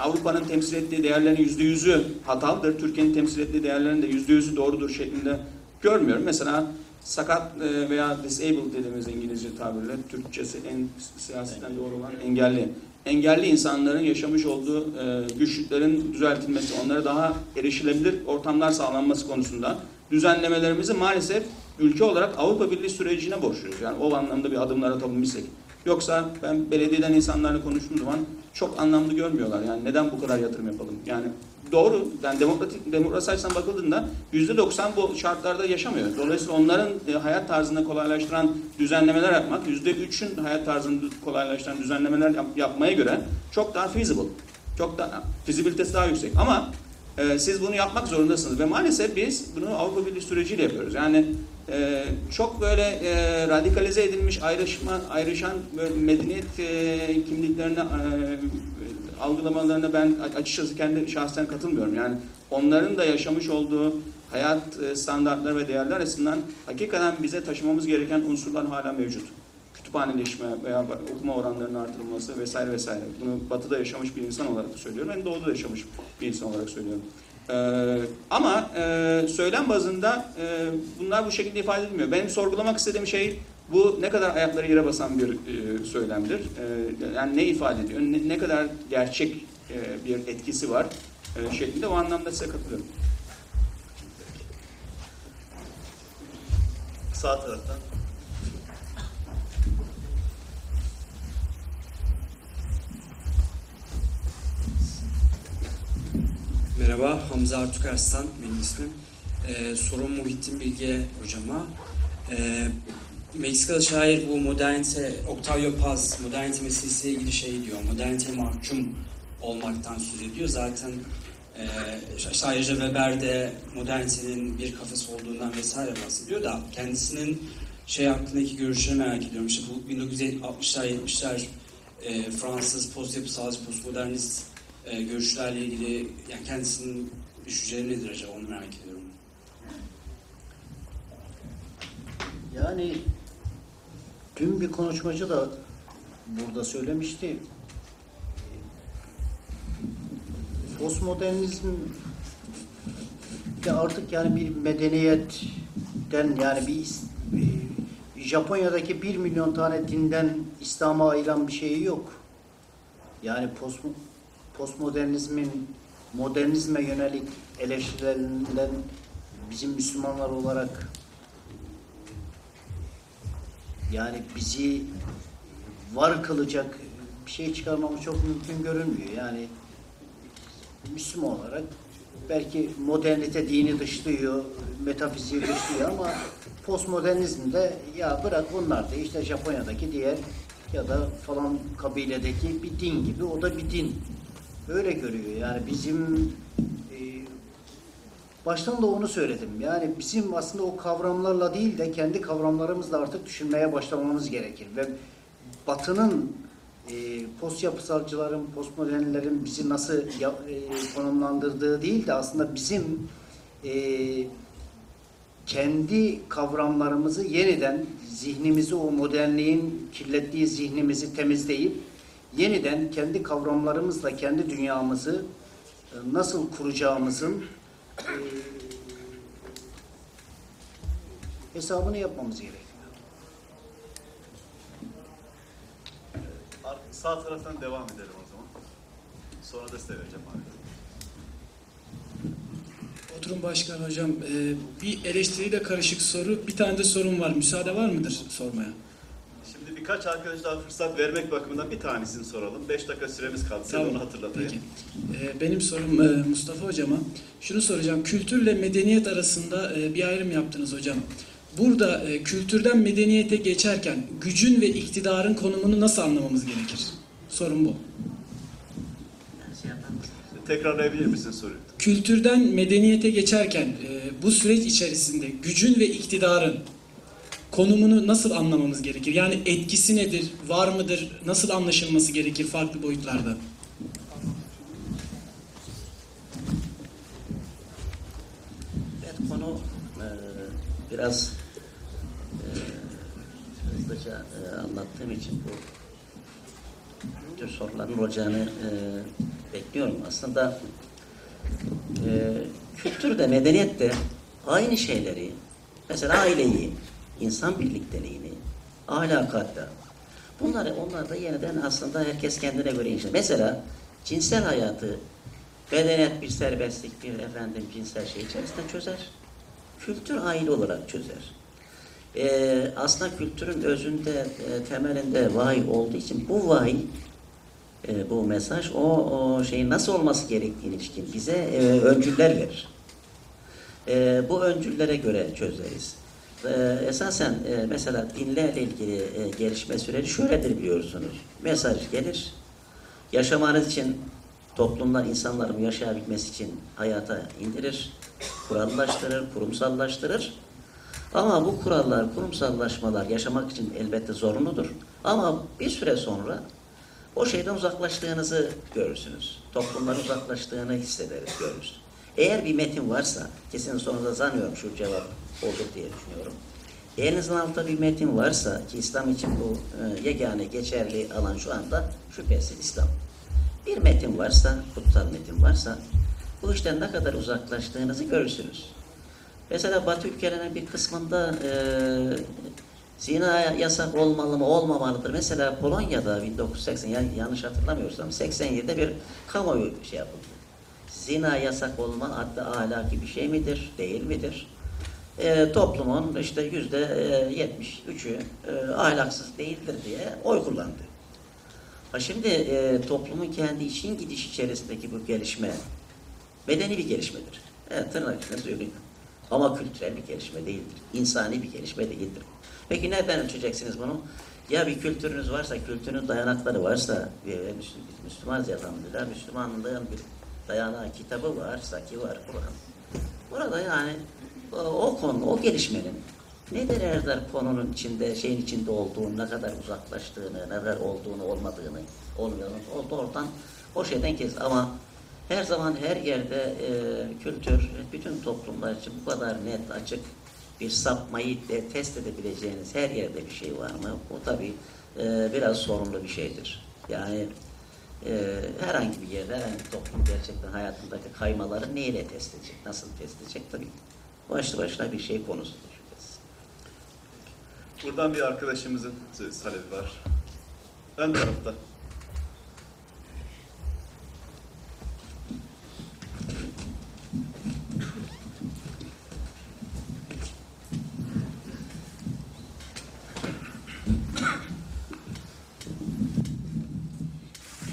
Avrupa'nın temsil ettiği değerlerin yüzde yüzü hatalıdır. Türkiye'nin temsil ettiği değerlerin de yüzde yüzü doğrudur şeklinde görmüyorum. Mesela sakat veya disabled dediğimiz İngilizce tabirle Türkçesi en siyasetten doğru olan engelli. Engelli insanların yaşamış olduğu e, güçlüklerin düzeltilmesi, onlara daha erişilebilir ortamlar sağlanması konusunda düzenlemelerimizi maalesef ülke olarak Avrupa Birliği sürecine borçluyuz. Yani o anlamda bir adımlar atabilmişsek. Yoksa ben belediyeden insanlarla konuştuğum zaman çok anlamlı görmüyorlar. Yani neden bu kadar yatırım yapalım? Yani doğru. Yani demokratik demokrasi açısından bakıldığında %90 bu şartlarda yaşamıyor. Dolayısıyla onların e, hayat tarzını kolaylaştıran düzenlemeler yapmak, %3'ün hayat tarzını kolaylaştıran düzenlemeler yap- yapmaya göre çok daha feasible. Çok daha fizibilitesi daha yüksek. Ama e, siz bunu yapmak zorundasınız ve maalesef biz bunu Avrupa Birliği süreciyle yapıyoruz. Yani e, çok böyle e, radikalize edilmiş ayrışma ayrışan medeniyet e, kimliklerine e, algılamalarına ben açıkçası kendi şahsen katılmıyorum. Yani onların da yaşamış olduğu hayat e, standartları ve değerler açısından hakikaten bize taşımamız gereken unsurlar hala mevcut. Kütüphaneleşme veya okuma oranlarının artırılması vesaire vesaire. Bunu batıda yaşamış bir insan olarak söylüyorum. Ben doğuda yaşamış bir insan olarak söylüyorum. Ee, ama e, söylem bazında e, bunlar bu şekilde ifade edilmiyor. Benim sorgulamak istediğim şey bu ne kadar ayakları yere basan bir e, söylemdir. E, yani ne ifade ediyor, ne, ne kadar gerçek e, bir etkisi var e, şeklinde o anlamda size katılıyorum. Sağ taraftan. Merhaba, Hamza Artuk Arslan benim ismim. Ee, sorum Muhittin Bilge hocama. Ee, Meksikalı şair bu modernite, Octavio Paz, modernite meselesiyle ilgili şey diyor. Modernite mahkum olmaktan söz ediyor. Zaten e, ayrıca Weber de modernitenin bir kafası olduğundan vesaire bahsediyor da kendisinin şey hakkındaki görüşlerini merak ediyorum. İşte bu 1960'lar 70'ler e, Fransız post yapısalcı, postmodernist e, görüşlerle ilgili yani kendisinin düşünceleri nedir acaba onu merak ediyorum. Yani dün bir konuşmacı da burada söylemişti. Postmodernizm de artık yani bir medeniyetten yani bir Japonya'daki bir milyon tane dinden İslam'a ayıran bir şeyi yok. Yani post, postmodernizmin modernizme yönelik eleştirilerinden bizim Müslümanlar olarak yani bizi var kılacak bir şey çıkarmamız çok mümkün görünmüyor. Yani Müslüman olarak belki modernite dini dışlıyor, metafiziği dışlıyor ama postmodernizmde ya bırak bunlar da işte Japonya'daki diğer ya da falan kabiledeki bir din gibi o da bir din. Öyle görüyor. Yani bizim baştan da onu söyledim. Yani bizim aslında o kavramlarla değil de kendi kavramlarımızla artık düşünmeye başlamamız gerekir. Ve Batı'nın e, post yapısalcıların, postmodernlerin bizi nasıl ya, e, konumlandırdığı değil de aslında bizim e, kendi kavramlarımızı yeniden zihnimizi o modernliğin kirlettiği zihnimizi temizleyip yeniden kendi kavramlarımızla kendi dünyamızı e, nasıl kuracağımızın e, hesabını yapmamız gerekiyor. Sağ taraftan devam edelim o zaman. Sonra da size vereceğim abi. Oturum Başkan Hocam, e, bir eleştiriyle karışık soru, bir tane de sorun var. Müsaade var mıdır sormaya? Birkaç arkadaş daha fırsat vermek bakımından bir tanesini soralım. Beş dakika süremiz kaldı. Size onu hatırlatayım. Peki. E, benim sorum e, Mustafa Hocama. Şunu soracağım. Kültürle medeniyet arasında e, bir ayrım yaptınız hocam. Burada e, kültürden medeniyete geçerken gücün ve iktidarın konumunu nasıl anlamamız gerekir? Sorun bu. Tekrarlayabilir misin soruyu? Kültürden medeniyete geçerken e, bu süreç içerisinde gücün ve iktidarın konumunu nasıl anlamamız gerekir? Yani etkisi nedir, var mıdır, nasıl anlaşılması gerekir farklı boyutlarda? Evet konu e, biraz e, hızlıca e, anlattığım için bu tür soruların olacağını e, bekliyorum. Aslında e, kültür de medeniyet de aynı şeyleri mesela aileyi insan birlikteliğini, ahlakatla, bunları onlar da yeniden aslında herkes kendine göre inşa. Mesela cinsel hayatı, medeniyet bir serbestlik, bir efendim cinsel şey içerisinde çözer. Kültür aile olarak çözer. Ee, aslında kültürün özünde, e, temelinde vahiy olduğu için bu vahiy, e, bu mesaj o, o şeyin nasıl olması gerektiğine ilişkin bize e, öncüller verir. E, bu öncüllere göre çözeriz. E, esasen e, mesela dinlerle ilgili e, gelişme süreci şöyledir biliyorsunuz. Mesaj gelir, yaşamanız için toplumlar, insanların yaşayabilmesi için hayata indirir, kurallaştırır, kurumsallaştırır. Ama bu kurallar, kurumsallaşmalar yaşamak için elbette zorunludur. Ama bir süre sonra o şeyden uzaklaştığınızı görürsünüz. Toplumların uzaklaştığını hissederiz, görürüz. Eğer bir metin varsa, kesin sonunda zannediyorum şu cevap olur diye düşünüyorum. Elinizin altında bir metin varsa ki İslam için bu e, yegane geçerli alan şu anda şüphesiz İslam. Bir metin varsa, kutsal metin varsa bu işten ne kadar uzaklaştığınızı görürsünüz. Mesela Batı ülkelerinin bir kısmında e, zina yasak olmalı mı olmamalıdır. Mesela Polonya'da 1980 yani yanlış hatırlamıyorsam 87'de bir kamuoyu şey yapıldı. Zina yasak olma hatta ahlaki bir şey midir, değil midir? E, toplumun işte yüzde e, 73'ü e, ahlaksız değildir diye oy kullandı. Ha şimdi e, toplumun kendi için gidiş içerisindeki bu gelişme medeni bir gelişmedir. Evet, tırnak içinde. Ama kültürel bir gelişme değildir. İnsani bir gelişme değildir. Peki nereden ölçeceksiniz bunu? Ya bir kültürünüz varsa, kültürün dayanakları varsa, bir biz Müslümanız ya elhamdülillah, Müslümanlığın bir dayanağı kitabı varsa ki var Kur'an. Burada yani o, o konu, o gelişmenin ne derler konunun içinde, şeyin içinde olduğunu, ne kadar uzaklaştığını, ne kadar olduğunu, olmadığını, olmuyorunu, o oradan o şeyden kes. Ama her zaman her yerde e, kültür, bütün toplumlar için bu kadar net, açık bir sapmayı de test edebileceğiniz her yerde bir şey var mı? Bu tabii e, biraz sorunlu bir şeydir. Yani e, herhangi bir yerde, herhangi bir toplum gerçekten hayatındaki kaymaları neyle test edecek, nasıl test edecek tabii. Başlı başına bir şey konusudur. Buradan bir arkadaşımızın talebi var. Ön tarafta.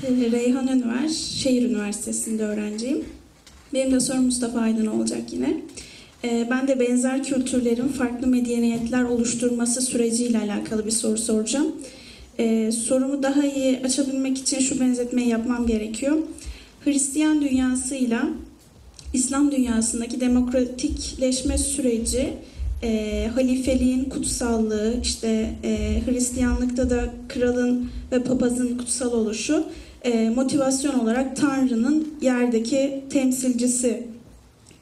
Ee, Reyhan Önver, Şehir Üniversitesi'nde öğrenciyim. Benim de sorum Mustafa Aydın olacak yine. Ee, Ben de benzer kültürlerin farklı medeniyetler oluşturması süreciyle alakalı bir soru soracağım. Ee, Sorumu daha iyi açabilmek için şu benzetmeyi yapmam gerekiyor. Hristiyan dünyasıyla İslam dünyasındaki demokratikleşme süreci e, halifeliğin kutsallığı, işte e, Hristiyanlıkta da kralın ve papazın kutsal oluşu e, motivasyon olarak Tanrı'nın yerdeki temsilcisi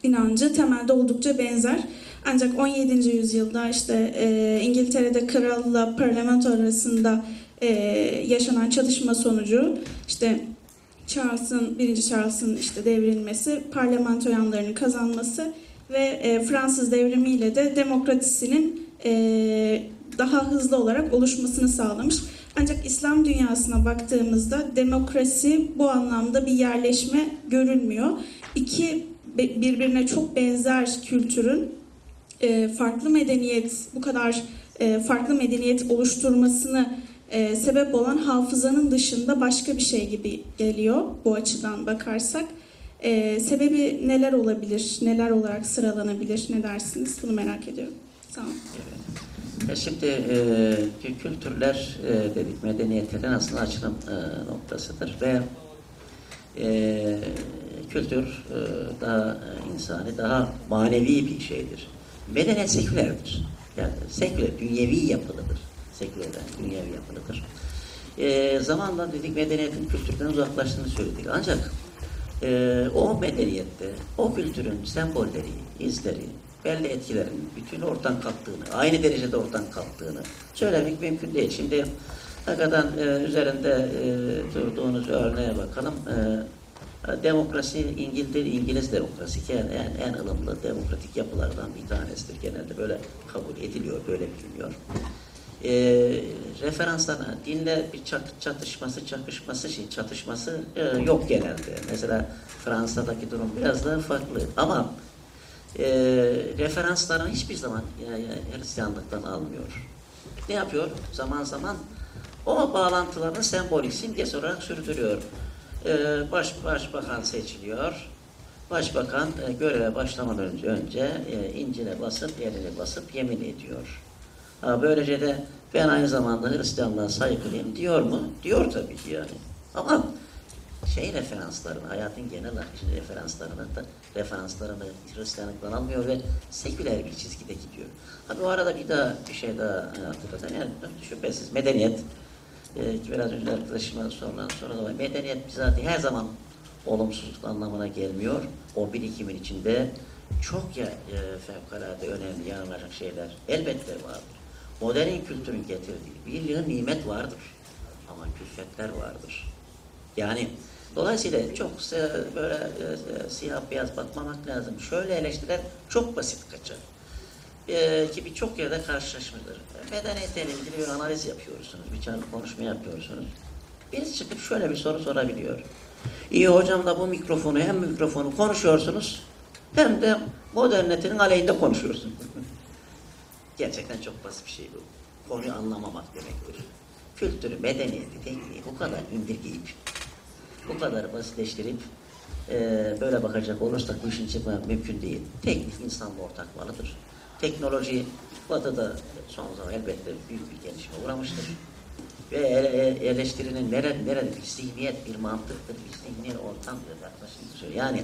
inancı temelde oldukça benzer. Ancak 17. yüzyılda işte e, İngiltere'de kralla parlamento arasında e, yaşanan çatışma sonucu işte Charles'ın, birinci Charles'ın işte devrilmesi, parlamento yanlarını kazanması ve e, Fransız devrimiyle de demokrasinin e, daha hızlı olarak oluşmasını sağlamış. Ancak İslam dünyasına baktığımızda demokrasi bu anlamda bir yerleşme görülmüyor. İki birbirine çok benzer kültürün e, farklı medeniyet, bu kadar e, farklı medeniyet oluşturmasını e, sebep olan hafızanın dışında başka bir şey gibi geliyor bu açıdan bakarsak. Sebebi neler olabilir, neler olarak sıralanabilir, ne dersiniz? Bunu merak ediyorum. Sağ olun. Şimdi kültürler dedik medeniyetlerin aslında açılım e, noktasıdır ve kültür e, daha insani, daha manevi bir şeydir. Medeniyet sekülerdir. Yani seküler, dünyevi yapılıdır. Sekülerden dünyevi yapılıdır. E, zamanla dedik medeniyetin kültürden uzaklaştığını söyledik. Ancak e, o medeniyette, o kültürün sembolleri, izleri, belli etkilerin bütün ortadan kalktığını, aynı derecede ortadan kalktığını söylemek mümkün değil. Şimdi hakikaten e, üzerinde e, durduğunuz örneğe bakalım. E, Demokrasi İngiltere, İngiliz demokrasi en, en, en ılımlı demokratik yapılardan bir tanesidir. Genelde böyle kabul ediliyor, böyle biliniyor. E, referanslar, dinle bir çat- çatışması, çakışması, şey, çatışması e, yok genelde. Mesela Fransa'daki durum biraz daha farklı. Ama e, referanslarını hiçbir zaman e, e, Hristiyanlıktan almıyor. Ne yapıyor? Zaman zaman o bağlantılarını sembolik simgesi olarak sürdürüyor. Ee, baş, başbakan seçiliyor. Başbakan e, göreve başlamadan önce, önce e, incine basıp, eline basıp yemin ediyor. Ha, böylece de ben aynı zamanda Hristiyanlığa saygılıyım diyor mu? Diyor tabii ki yani. Ama şey referanslarını, hayatın genel akışı referanslarını da referanslarını Hristiyanlıktan almıyor ve seküler bir çizgide gidiyor. Ha bu arada bir daha bir şey daha e, hatırlatayım. Yani şüphesiz medeniyet biraz önce arkadaşıma sorulan sonra da var. Medeniyet bizatihi her zaman olumsuzluk anlamına gelmiyor. O birikimin içinde çok ya e, fevkalade önemli yanılacak şeyler elbette vardır. Modern kültürün getirdiği bir yığın nimet vardır. Ama külfetler vardır. Yani dolayısıyla çok e, böyle e, siyah beyaz bakmamak lazım. Şöyle eleştiriler çok basit kaçar. E, ki birçok yerde karşılaşmıştır. Medeniyetle ilgili bir analiz yapıyorsunuz, bir konuşma yapıyorsunuz. Birisi çıkıp şöyle bir soru sorabiliyor. İyi hocam da bu mikrofonu hem mikrofonu konuşuyorsunuz hem de moderniyetin aleyhinde konuşuyorsunuz. Gerçekten çok basit bir şey bu. Konuyu anlamamak demektir. Kültürü, medeniyeti, tekniği bu kadar indirgeyip, bu kadar basitleştirip eee, böyle bakacak olursak bu işin çıkması mümkün değil. Teknik insanla ortak malıdır. Teknoloji Batı'da son zaman elbette büyük bir gelişme uğramıştır. Ve ele- eleştirinin nerede, nerede bir zihniyet, bir mantıktır, bir zihniyet ortamdır. Yaklaşım söylüyor. Yani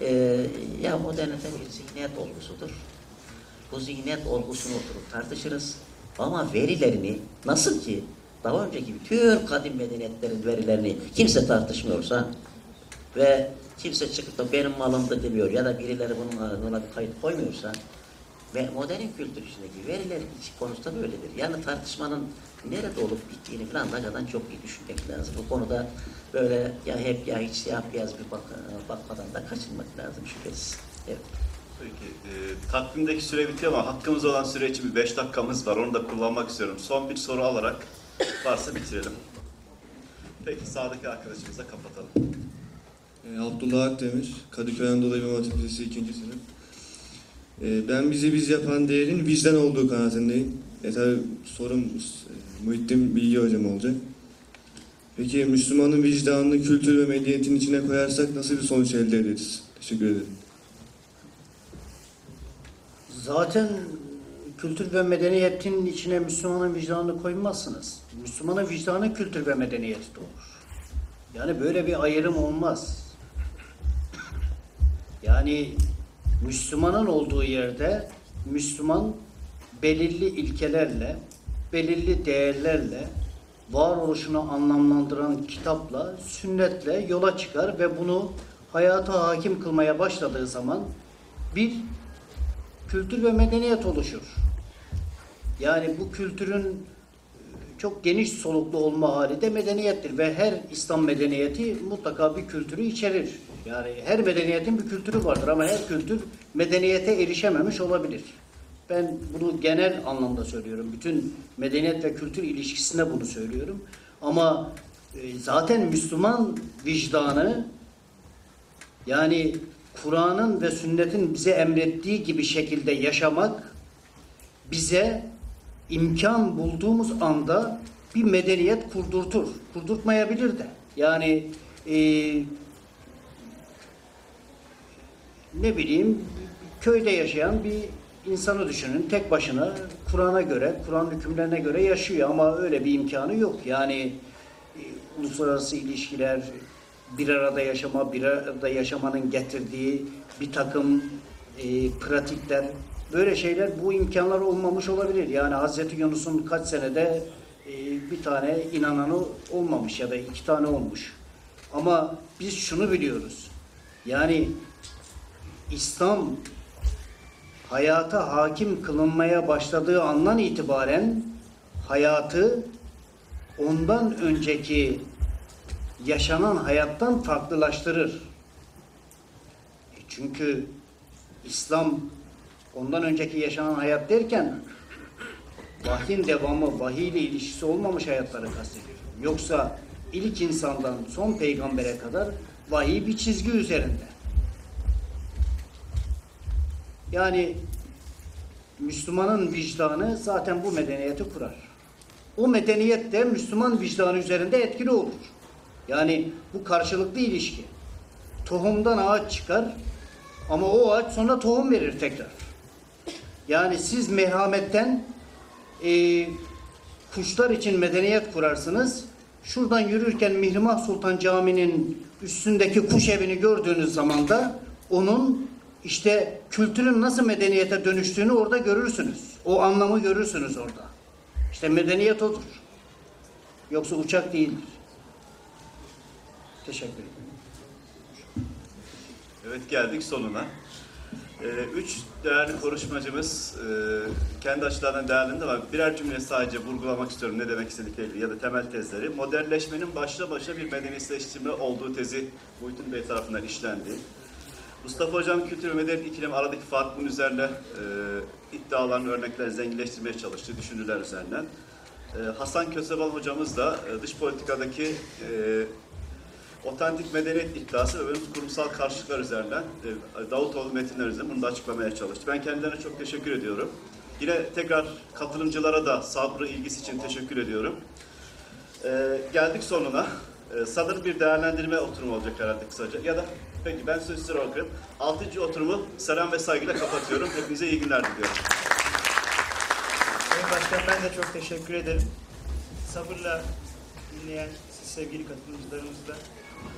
eee ya modernite bir zihniyet olgusudur. Bu zihniyet olgusunu oturup tartışırız. Ama verilerini nasıl ki daha önceki bütün kadim medeniyetlerin verilerini kimse tartışmıyorsa ve kimse çıkıp da benim malımdı demiyor ya da birileri bunun buna bir kayıt koymuyorsa ve modern kültür içindeki veriler içi konusunda böyledir. Yani tartışmanın nerede olup bittiğini falan hakikaten çok iyi düşünmek lazım. Bu konuda böyle ya hep ya hiç siyah beyaz bir bak bakmadan da kaçınmak lazım şüphesiz. Evet. Peki, e, takvimdeki süre bitiyor ama hakkımız olan süre için bir beş dakikamız var. Onu da kullanmak istiyorum. Son bir soru alarak varsa bitirelim. Peki, sağdaki arkadaşımızla kapatalım. E, Abdullah Akdemir, Kadıköy Anadolu İmam Hatip Lisesi 2. sınıf. E, ben bizi biz yapan değerin vicdan olduğu kanaatindeyim. E tabi sorum Muhittin Bilgi Hocam olacak. Peki Müslümanın vicdanını kültür ve medeniyetin içine koyarsak nasıl bir sonuç elde ederiz? Teşekkür ederim. Zaten kültür ve medeniyetin içine Müslümanın vicdanını koymazsınız. Müslümanın vicdanı kültür ve medeniyeti doğur. Yani böyle bir ayrım olmaz. Yani Müslümanın olduğu yerde Müslüman belirli ilkelerle, belirli değerlerle, varoluşunu anlamlandıran kitapla, sünnetle yola çıkar ve bunu hayata hakim kılmaya başladığı zaman bir kültür ve medeniyet oluşur. Yani bu kültürün çok geniş soluklu olma hali de medeniyettir ve her İslam medeniyeti mutlaka bir kültürü içerir. Yani her medeniyetin bir kültürü vardır ama her kültür medeniyete erişememiş olabilir. Ben bunu genel anlamda söylüyorum. Bütün medeniyet ve kültür ilişkisinde bunu söylüyorum. Ama e, zaten Müslüman vicdanı yani Kur'an'ın ve sünnetin bize emrettiği gibi şekilde yaşamak bize imkan bulduğumuz anda bir medeniyet kurdurtur. Kurdurtmayabilir de. Yani e, ne bileyim köyde yaşayan bir insanı düşünün. Tek başına Kur'an'a göre, Kur'an hükümlerine göre yaşıyor ama öyle bir imkanı yok. Yani e, uluslararası ilişkiler, bir arada yaşama, bir arada yaşamanın getirdiği bir takım e, pratikler, böyle şeyler bu imkanlar olmamış olabilir. Yani Hazreti Yunus'un kaç senede e, bir tane inananı olmamış ya da iki tane olmuş. Ama biz şunu biliyoruz. Yani İslam hayata hakim kılınmaya başladığı andan itibaren hayatı ondan önceki yaşanan hayattan farklılaştırır. E çünkü İslam ondan önceki yaşanan hayat derken vahyin devamı, vahiy ile ilişkisi olmamış hayatları kastediyor. Yoksa ilk insandan son peygambere kadar vahiy bir çizgi üzerinde. Yani Müslümanın vicdanı zaten bu medeniyeti kurar. O medeniyet de Müslüman vicdanı üzerinde etkili olur. Yani bu karşılıklı ilişki. Tohumdan ağaç çıkar ama o ağaç sonra tohum verir tekrar. Yani siz merhametten e, kuşlar için medeniyet kurarsınız. Şuradan yürürken Mihrimah Sultan Camii'nin üstündeki kuş evini gördüğünüz zaman da onun işte kültürün nasıl medeniyete dönüştüğünü orada görürsünüz. O anlamı görürsünüz orada. İşte medeniyet odur. Yoksa uçak değildir. Teşekkür ederim. Evet geldik sonuna. Ee, üç değerli konuşmacımız e, kendi açılarından değerlendi ama birer cümle sadece vurgulamak istiyorum ne demek istedikleri ya da temel tezleri. Modernleşmenin başlı başına bir medeniyetleştirme olduğu tezi Muhittin Bey tarafından işlendi. Mustafa Hocam kültür ve medeniyet ikilemi aradaki fark bunun üzerine e, iddialarını örnekler zenginleştirmeye çalıştı, düşünürler üzerinden. E, Hasan Kösebal hocamız da e, dış politikadaki otantik medeniyet iddiası ve benim kurumsal karşılıklar üzerinden e, Davutoğlu metinler üzerinden bunu da açıklamaya çalıştı. Ben kendilerine çok teşekkür ediyorum. Yine tekrar katılımcılara da sabrı, ilgisi için teşekkür ediyorum. E, geldik sonuna. E, sanırım bir değerlendirme oturumu olacak herhalde kısaca. Ya da peki ben sözü size bırakıyorum. Altıncı oturumu selam ve saygıyla kapatıyorum. Hepinize iyi günler diliyorum. Sayın Başkan ben de çok teşekkür ederim. Sabırla dinleyen sevgili katılımcılarımız da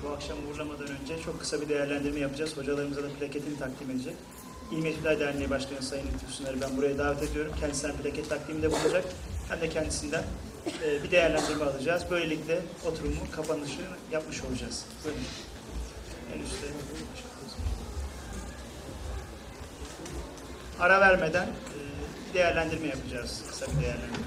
bu akşam uğurlamadan önce çok kısa bir değerlendirme yapacağız. Hocalarımıza da plaketini takdim edecek. İl Metinler Derneği Başkanı Sayın Lütfü Sunar'ı ben buraya davet ediyorum. Kendisinden plaket takdiminde bulunacak. Hem de kendisinden e, bir değerlendirme alacağız. Böylelikle oturumun kapanışını yapmış olacağız. Buyurun. En üstte. Ara vermeden e, değerlendirme yapacağız. Kısa bir değerlendirme.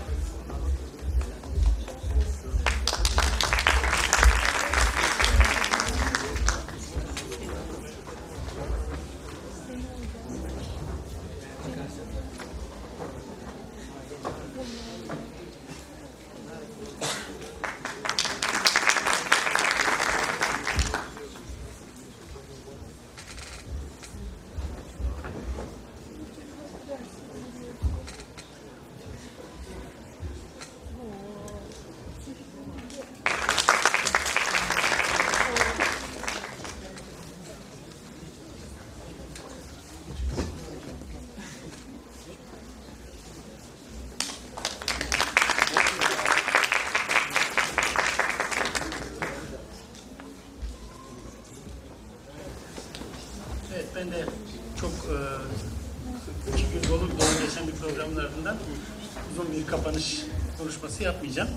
konuşması yapmayacağım.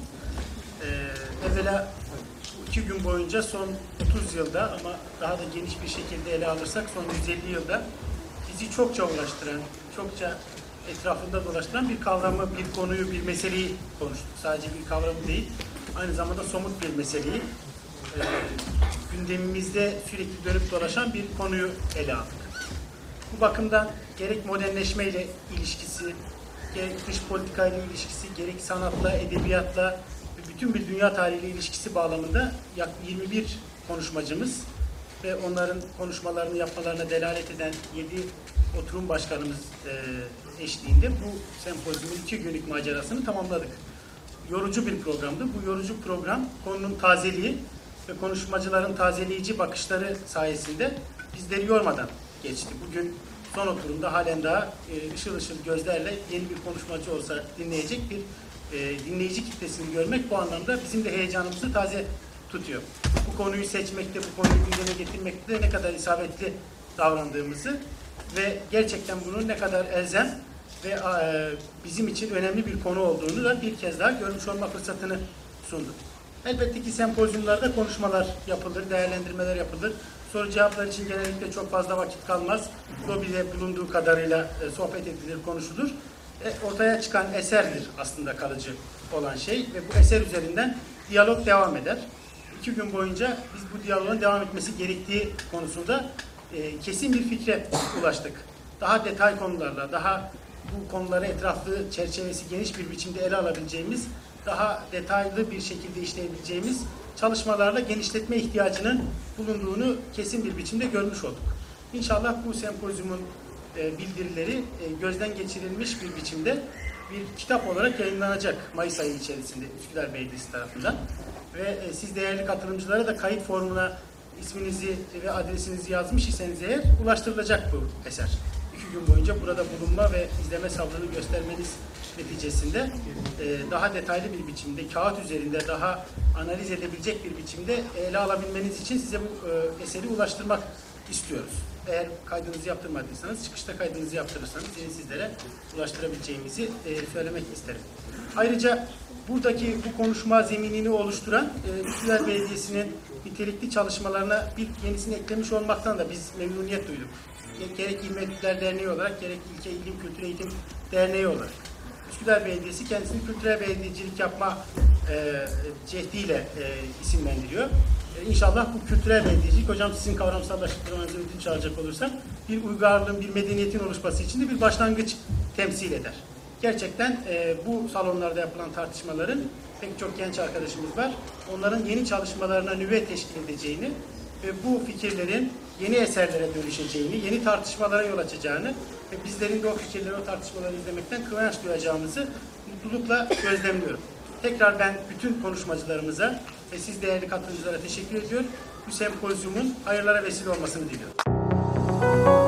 E, evvela iki gün boyunca son 30 yılda ama daha da geniş bir şekilde ele alırsak son 150 yılda bizi çokça uğraştıran, çokça etrafında dolaştıran bir kavramı, bir konuyu, bir meseleyi konuştuk. Sadece bir kavramı değil, aynı zamanda somut bir meseleyi e, gündemimizde sürekli dönüp dolaşan bir konuyu ele aldık. Bu bakımdan gerek modernleşmeyle ilişkisi, gerek dış politikayla ilişkisi, gerek sanatla, edebiyatla bütün bir dünya tarihiyle ilişkisi bağlamında yak 21 konuşmacımız ve onların konuşmalarını yapmalarına delalet eden 7 oturum başkanımız e, eşliğinde bu sempozyumun iki günlük macerasını tamamladık. Yorucu bir programdı. Bu yorucu program konunun tazeliği ve konuşmacıların tazeleyici bakışları sayesinde bizleri yormadan geçti. Bugün son oturumda halen daha e, ışıl ışıl gözlerle yeni bir konuşmacı olsa dinleyecek bir e, dinleyici kitlesini görmek bu anlamda bizim de heyecanımızı taze tutuyor. Bu konuyu seçmekte, bu konuyu gündeme getirmekte ne kadar isabetli davrandığımızı ve gerçekten bunun ne kadar elzem ve e, bizim için önemli bir konu olduğunu da bir kez daha görmüş olma fırsatını sunduk. Elbette ki sempozyumlarda konuşmalar yapılır, değerlendirmeler yapılır. Soru cevaplar için genellikle çok fazla vakit kalmaz. Lobide bulunduğu kadarıyla e, sohbet edilir, konuşulur. E, ortaya çıkan eserdir aslında kalıcı olan şey ve bu eser üzerinden diyalog devam eder. İki gün boyunca biz bu diyaloğun devam etmesi gerektiği konusunda e, kesin bir fikre ulaştık. Daha detay konularla, daha bu konuları etraflı, çerçevesi geniş bir biçimde ele alabileceğimiz, daha detaylı bir şekilde işleyebileceğimiz çalışmalarla genişletme ihtiyacının bulunduğunu kesin bir biçimde görmüş olduk. İnşallah bu sempozyumun e, bildirileri e, gözden geçirilmiş bir biçimde bir kitap olarak yayınlanacak Mayıs ayı içerisinde Üsküdar Belediyesi tarafından. Ve e, siz değerli katılımcılara da kayıt formuna isminizi ve adresinizi yazmış iseniz eğer ulaştırılacak bu eser. İki gün boyunca burada bulunma ve izleme sabrını göstermeniz neticesinde e, daha detaylı bir biçimde, kağıt üzerinde daha analiz edebilecek bir biçimde ele alabilmeniz için size bu e, eseri ulaştırmak istiyoruz. Eğer kaydınızı yaptırmadıysanız, çıkışta kaydınızı yaptırırsanız yine sizlere ulaştırabileceğimizi e, söylemek isterim. Ayrıca buradaki bu konuşma zeminini oluşturan e, Belediyesi'nin nitelikli çalışmalarına bir yenisini eklemiş olmaktan da biz memnuniyet duyduk. Ge- Gerek İl Medyatlar Derneği olarak, gerek İlke İlim Kültür Eğitim Derneği olarak. Üsküdar Belediyesi kendisini kültürel belediyecilik yapma e, cehdiyle e, isimlendiriyor. E, İnşallah bu kültürel belediyecilik, hocam sizin kavramsallaştırmanızı ödünç alacak olursam, bir uygarlığın, bir medeniyetin oluşması için de bir başlangıç temsil eder. Gerçekten e, bu salonlarda yapılan tartışmaların pek çok genç arkadaşımız var. Onların yeni çalışmalarına nüve teşkil edeceğini ve bu fikirlerin yeni eserlere dönüşeceğini, yeni tartışmalara yol açacağını ve bizlerin de o fikirleri, o tartışmaları izlemekten kıvanç duyacağımızı mutlulukla gözlemliyorum. Tekrar ben bütün konuşmacılarımıza ve siz değerli katılımcılara teşekkür ediyorum. Bu sempozyumun hayırlara vesile olmasını diliyorum.